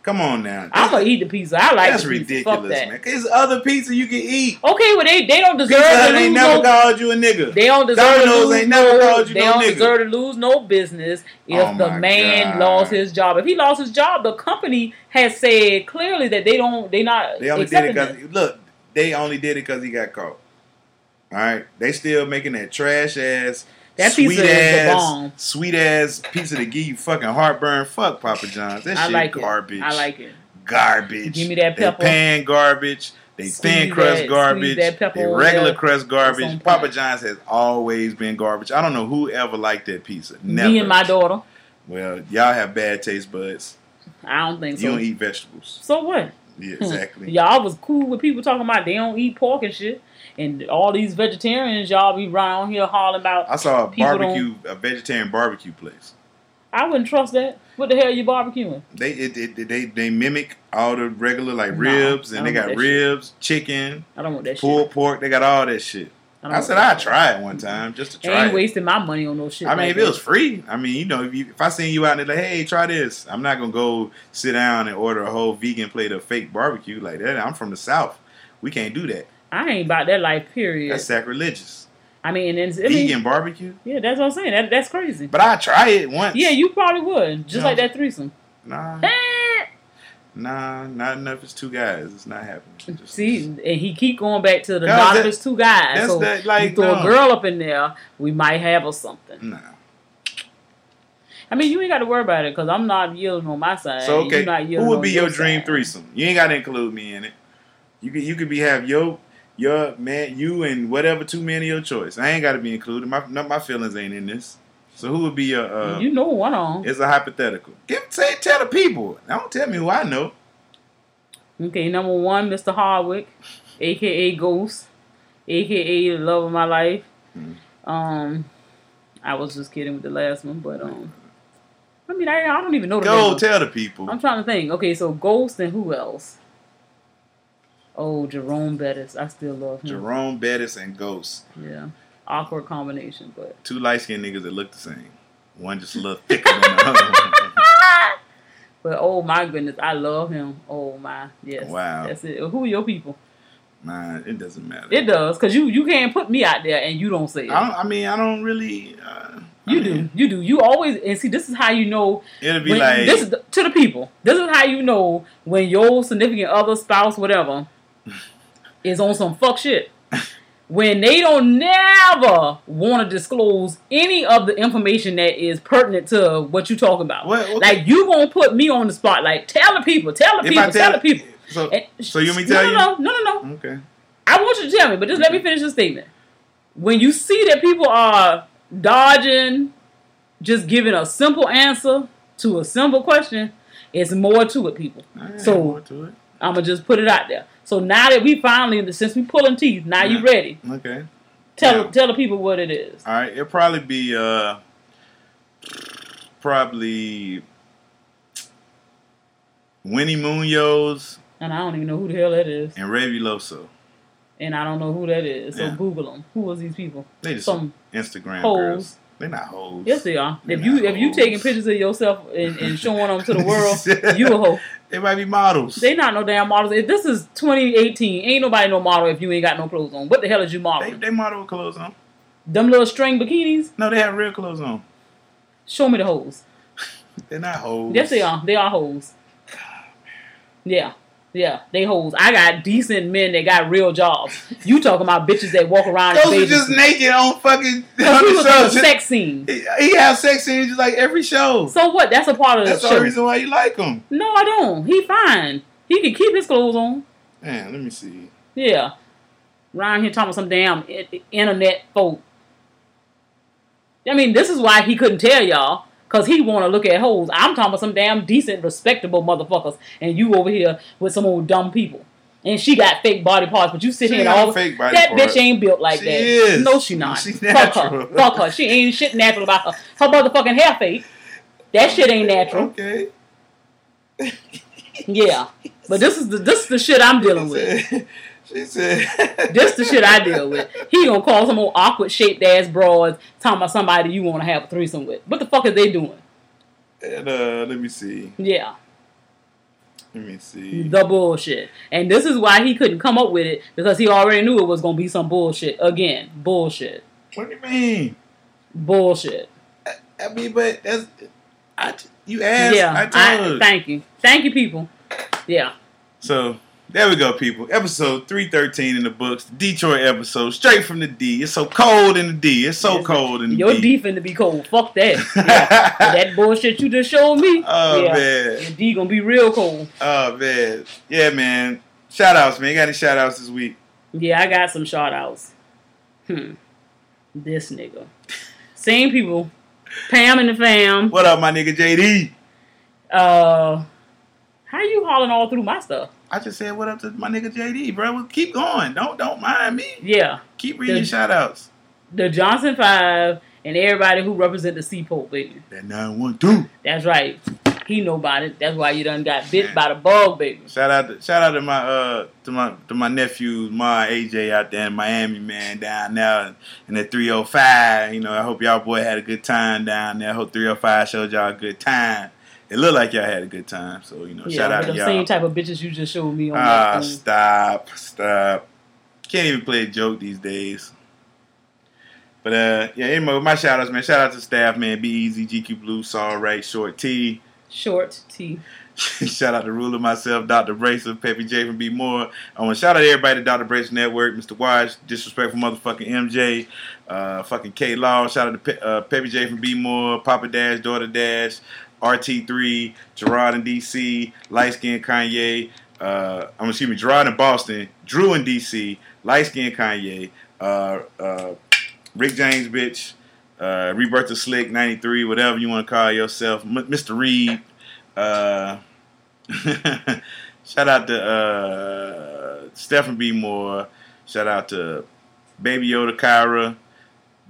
Come on now. I'm gonna eat the pizza. I like That's ridiculous, that. man. There's other pizza you can eat. Okay, well they they don't deserve Pizza Hut ain't never no. called you a nigga. They don't deserve to lose ain't never no. called you they no don't nigga. deserve to lose no business if Oh the man God. lost his job. If he lost his job, the company has said clearly that they don't. They not. They only did it because look. They only did it because he got caught. All right, they still making that trash ass, That sweet ass, sweet ass pizza to give you fucking heartburn. Fuck Papa John's. That I shit like garbage. it. I like it. garbage. Give me that They pan garbage. They Squeeze thin crust that- garbage. that pepper They regular crust garbage. Papa John's has always been garbage. I don't know who ever liked that pizza. Never. Me and my daughter. Well, y'all have bad taste buds. I don't think You so. You don't eat vegetables. So what? Yeah, hmm. exactly. Y'all was cool with people talking about they don't eat pork and shit, and all these vegetarians y'all be around here hollering about. I saw a barbecue, a vegetarian barbecue place. I wouldn't trust that. What the hell are you barbecuing? They it, it, they they mimic all the regular like Nah, ribs, and they got that shit. ribs, chicken, I don't want that pulled shit. pork. They got all that shit. I, I, said I'd that try it one time just to try ain't it. wasting my money on no shit. I mean, like if it was free, I mean, you know, if, you, if I seen you out there like, hey, try this, I'm not gonna go sit down and order a whole vegan plate of fake barbecue like that. I'm from the south, we can't do that. I ain't about that life. Period. That's sacrilegious. I mean, and it's, I mean, Vegan barbecue, yeah, that's what I'm saying. That, that's crazy. but I try it once. yeah, you probably would, just No. like that threesome. Nah, Eh. nah, not enough. It's two guys. It's not happening. Just- See, and he keep going back to the Cause not that- it's two guys. that's So that, like, you throw no. a girl up in there, we might have or something. Nah. I mean, you ain't got to worry about it because I'm not yielding on my side. So okay, who would be your dream side. threesome? You ain't got to include me in it. You could you could be have your your man you and whatever two men of your choice. I ain't got to be included. My no, my feelings ain't in this. So who would be your? Uh, you know one on. it's a hypothetical. Give say tell the people. Don't tell me who I know. Okay, number one, Mr. Hardwick, aka Ghost, aka the love of my life. Mm-hmm. Um, I was just kidding with the last one, but um, I mean, I, I don't even know the Go tell the people. I'm trying to think. Okay, so Ghost and who else? Oh, Jerome Bettis. I still love him. Jerome Bettis and Ghost, Yeah, awkward combination, but two light skinned niggas that look the same. One just a little thicker than the other. one. but oh my goodness, I love him. Oh my, yes. Wow. that's it. Who are your people? Nah, it doesn't matter. It does, cause you you can't put me out there and you don't say it. I, don't, I mean, I don't really. Uh, I You mean, do, you do. You always and see. This is how you know. It'll be like this is to the people. This is how you know when your significant other, spouse, whatever, is on some fuck shit. When they don't never want to disclose any of the information that is pertinent to what you're talking about. What- okay. Like you gonna put me on the spot. Like tell the people, tell the If people, tell, tell- the people. So, And- so you want me to no, tell no, you? No, no, no, no. Okay. I want you to tell me, but just let me finish the statement. When you see that people are dodging, just giving a simple answer to a simple question, it's more to it, people. So- to it. I'm gonna just put it out there. So now that we finally, since we pulling teeth, now you Yeah. ready? Okay. Tell Yeah. tell the people what it is. All right. It'll probably be uh, probably Winnie Munoz And I don't even know who the hell that is, and Revuloso. and I don't know who that is. So Yeah. Google them. Who was these people? They just Some Instagram hoes. girls. They're not hoes. yes, they are. They're If you if you taking pictures of yourself and, and showing them to the world, you a hoe. They might be models. They not no damn models. If this is 2018, ain't nobody no model if you ain't got no clothes on. What the hell is you they, modeling? they model with clothes on. Them little string bikinis? No, they have real clothes on. Show me the hoes. They're not hoes. Yes, they are. They are hoes. Yeah. Yeah, they hoes. I got decent men that got real jobs. You talking about bitches that walk around Those are just naked on fucking on he the was on a sex scene. He, he has sex scenes just like every show. So what? That's a part of the That's the only reason why you like them. No, I don't. He fine. He can keep his clothes on. Man, let me see. Yeah. Ryan here talking about some damn internet folk. I mean, this is why he couldn't tell y'all. Cause he want to look at hoes. I'm talking about some damn decent, respectable motherfuckers, and you over here with some old dumb people. And she got fake body parts, but you sit She here and all fake body that bitch ain't built like She that. is. No, she not. She's Fuck her. Fuck her. She ain't shit natural about her. Her motherfucking hair fake. That shit ain't natural. Okay. Yeah. But this is the this is the shit I'm dealing with. She said. This the shit I deal with. He gonna call some old awkward shaped ass broads talking about somebody you want to have a threesome with. What the fuck is they doing? And uh, let me see. Yeah. Let me see. The bullshit. And this is why he couldn't come up with it because he already knew it was gonna be some bullshit. Again, bullshit. What do you mean? Bullshit. I mean, but that's I, you asked. yeah. I told. thank you. Thank you, people. Yeah. So there we go, people. Episode three thirteen in the books. Detroit episode, straight from the D. It's so cold in the D. It's so cold in the Your D. Your D finna be cold. Fuck that. Yeah. that bullshit you just showed me. Oh, yeah. man. Your D gonna be real cold. Oh man, yeah, man. Shout outs, man. You got any shout outs this week? Yeah, I got some shout outs. Hmm. This nigga. Same people. Pam and the fam. What up, my nigga JD? Uh how you hauling all through my stuff? I just said what up to my nigga JD, bro. Well, keep going. Don't don't mind me. Yeah. Keep reading The- shout outs. The Johnson Five and everybody who represent the Seaport, baby. That nine one two. That's right. He know about it. That's why you done got bit by the bug, baby. Shout out to shout out to my uh to my to my nephew, my AJ out there in Miami, man, down there in the 305. You know, I hope y'all boy had a good time down there. I hope 305 showed y'all a good time. It looked like y'all had a good time. So, you know, Yeah, shout out to the y'all. same type of bitches you just showed me on Ah, stop, stop. Can't even play a joke these days. But uh, yeah, anyway, my shout outs, man. Shout out to staff, man. Be easy, GQ Blue, Saw Right, Short T. Short T. shout out to Ruler myself, Dr. Bracer, Peppy J from B More. I want to shout out to everybody at Dr. Bracer Network, Mr. Watch, Disrespectful Motherfucking MJ, uh, fucking K Law. Shout out to Pe- uh, Peppy J from B More, Papa Dash, Daughter Dash, RT3, Gerard in DC, Light Skin Kanye. Uh, I'm excuse me, Gerard in Boston, Drew in DC, Light Skin Kanye, uh, uh, Rick James, bitch, uh, Rebirth of Slick, 93, whatever you want to call yourself, M- Mr. Reed. Uh, shout out to uh, Stephen B. Moore. Shout out to Baby Yoda Kyra,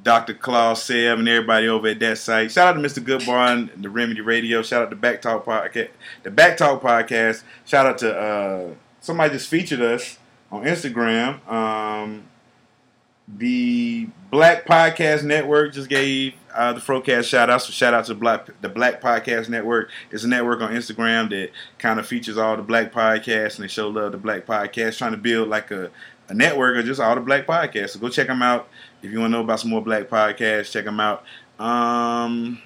Dr. Claus Sev, and everybody over at that site. Shout out to Mr. Goodbar and the Remedy Radio. Shout out to Back Talk Podcast. The Back Talk Podcast. Shout out to uh, somebody just featured us on Instagram. Um, the Black Podcast Network just gave uh, the Frocast shout out. So shout out to Black the Black Podcast Network. It's a network on Instagram that kind of features all the black podcasts and they show love to black podcasts, trying to build like a, a network of just all the black podcasts. So go check them out. If you want to know about some more black podcasts, check them out. Um,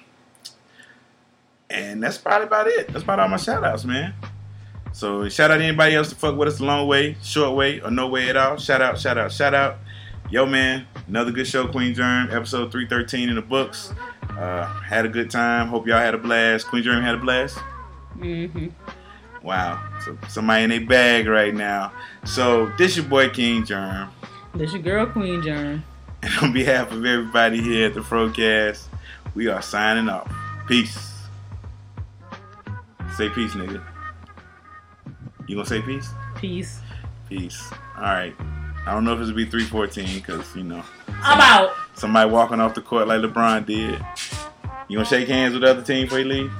and that's probably about it. That's about all my shout outs, man. So shout out to anybody else to fuck with us the long way, short way, or no way at all. Shout out, shout out, shout out. Yo, man, another good show, Queen Germ, episode 313 in the books. Uh, had a good time. Hope y'all had a blast. Queen Germ had a blast. Mm-hmm. Wow. So somebody in a bag right now. So this your boy King Germ. This your girl Queen Germ. And on behalf of everybody here at the Frocast, we are signing off. Peace. Say peace, nigga. You gonna say peace? Peace. Peace. All right. I don't know if it's gonna be 314 because you know I'm out. somebody walking off the court like LeBron did. You gonna shake hands with the other team before you leave?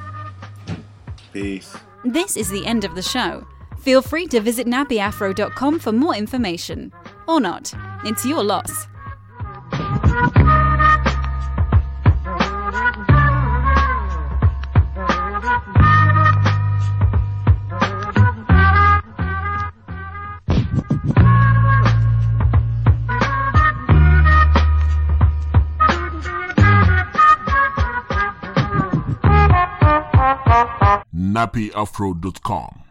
Peace. This is the end of the show. Feel free to visit nappyafro.com for more information. Or not. It's your loss. nappyafro.com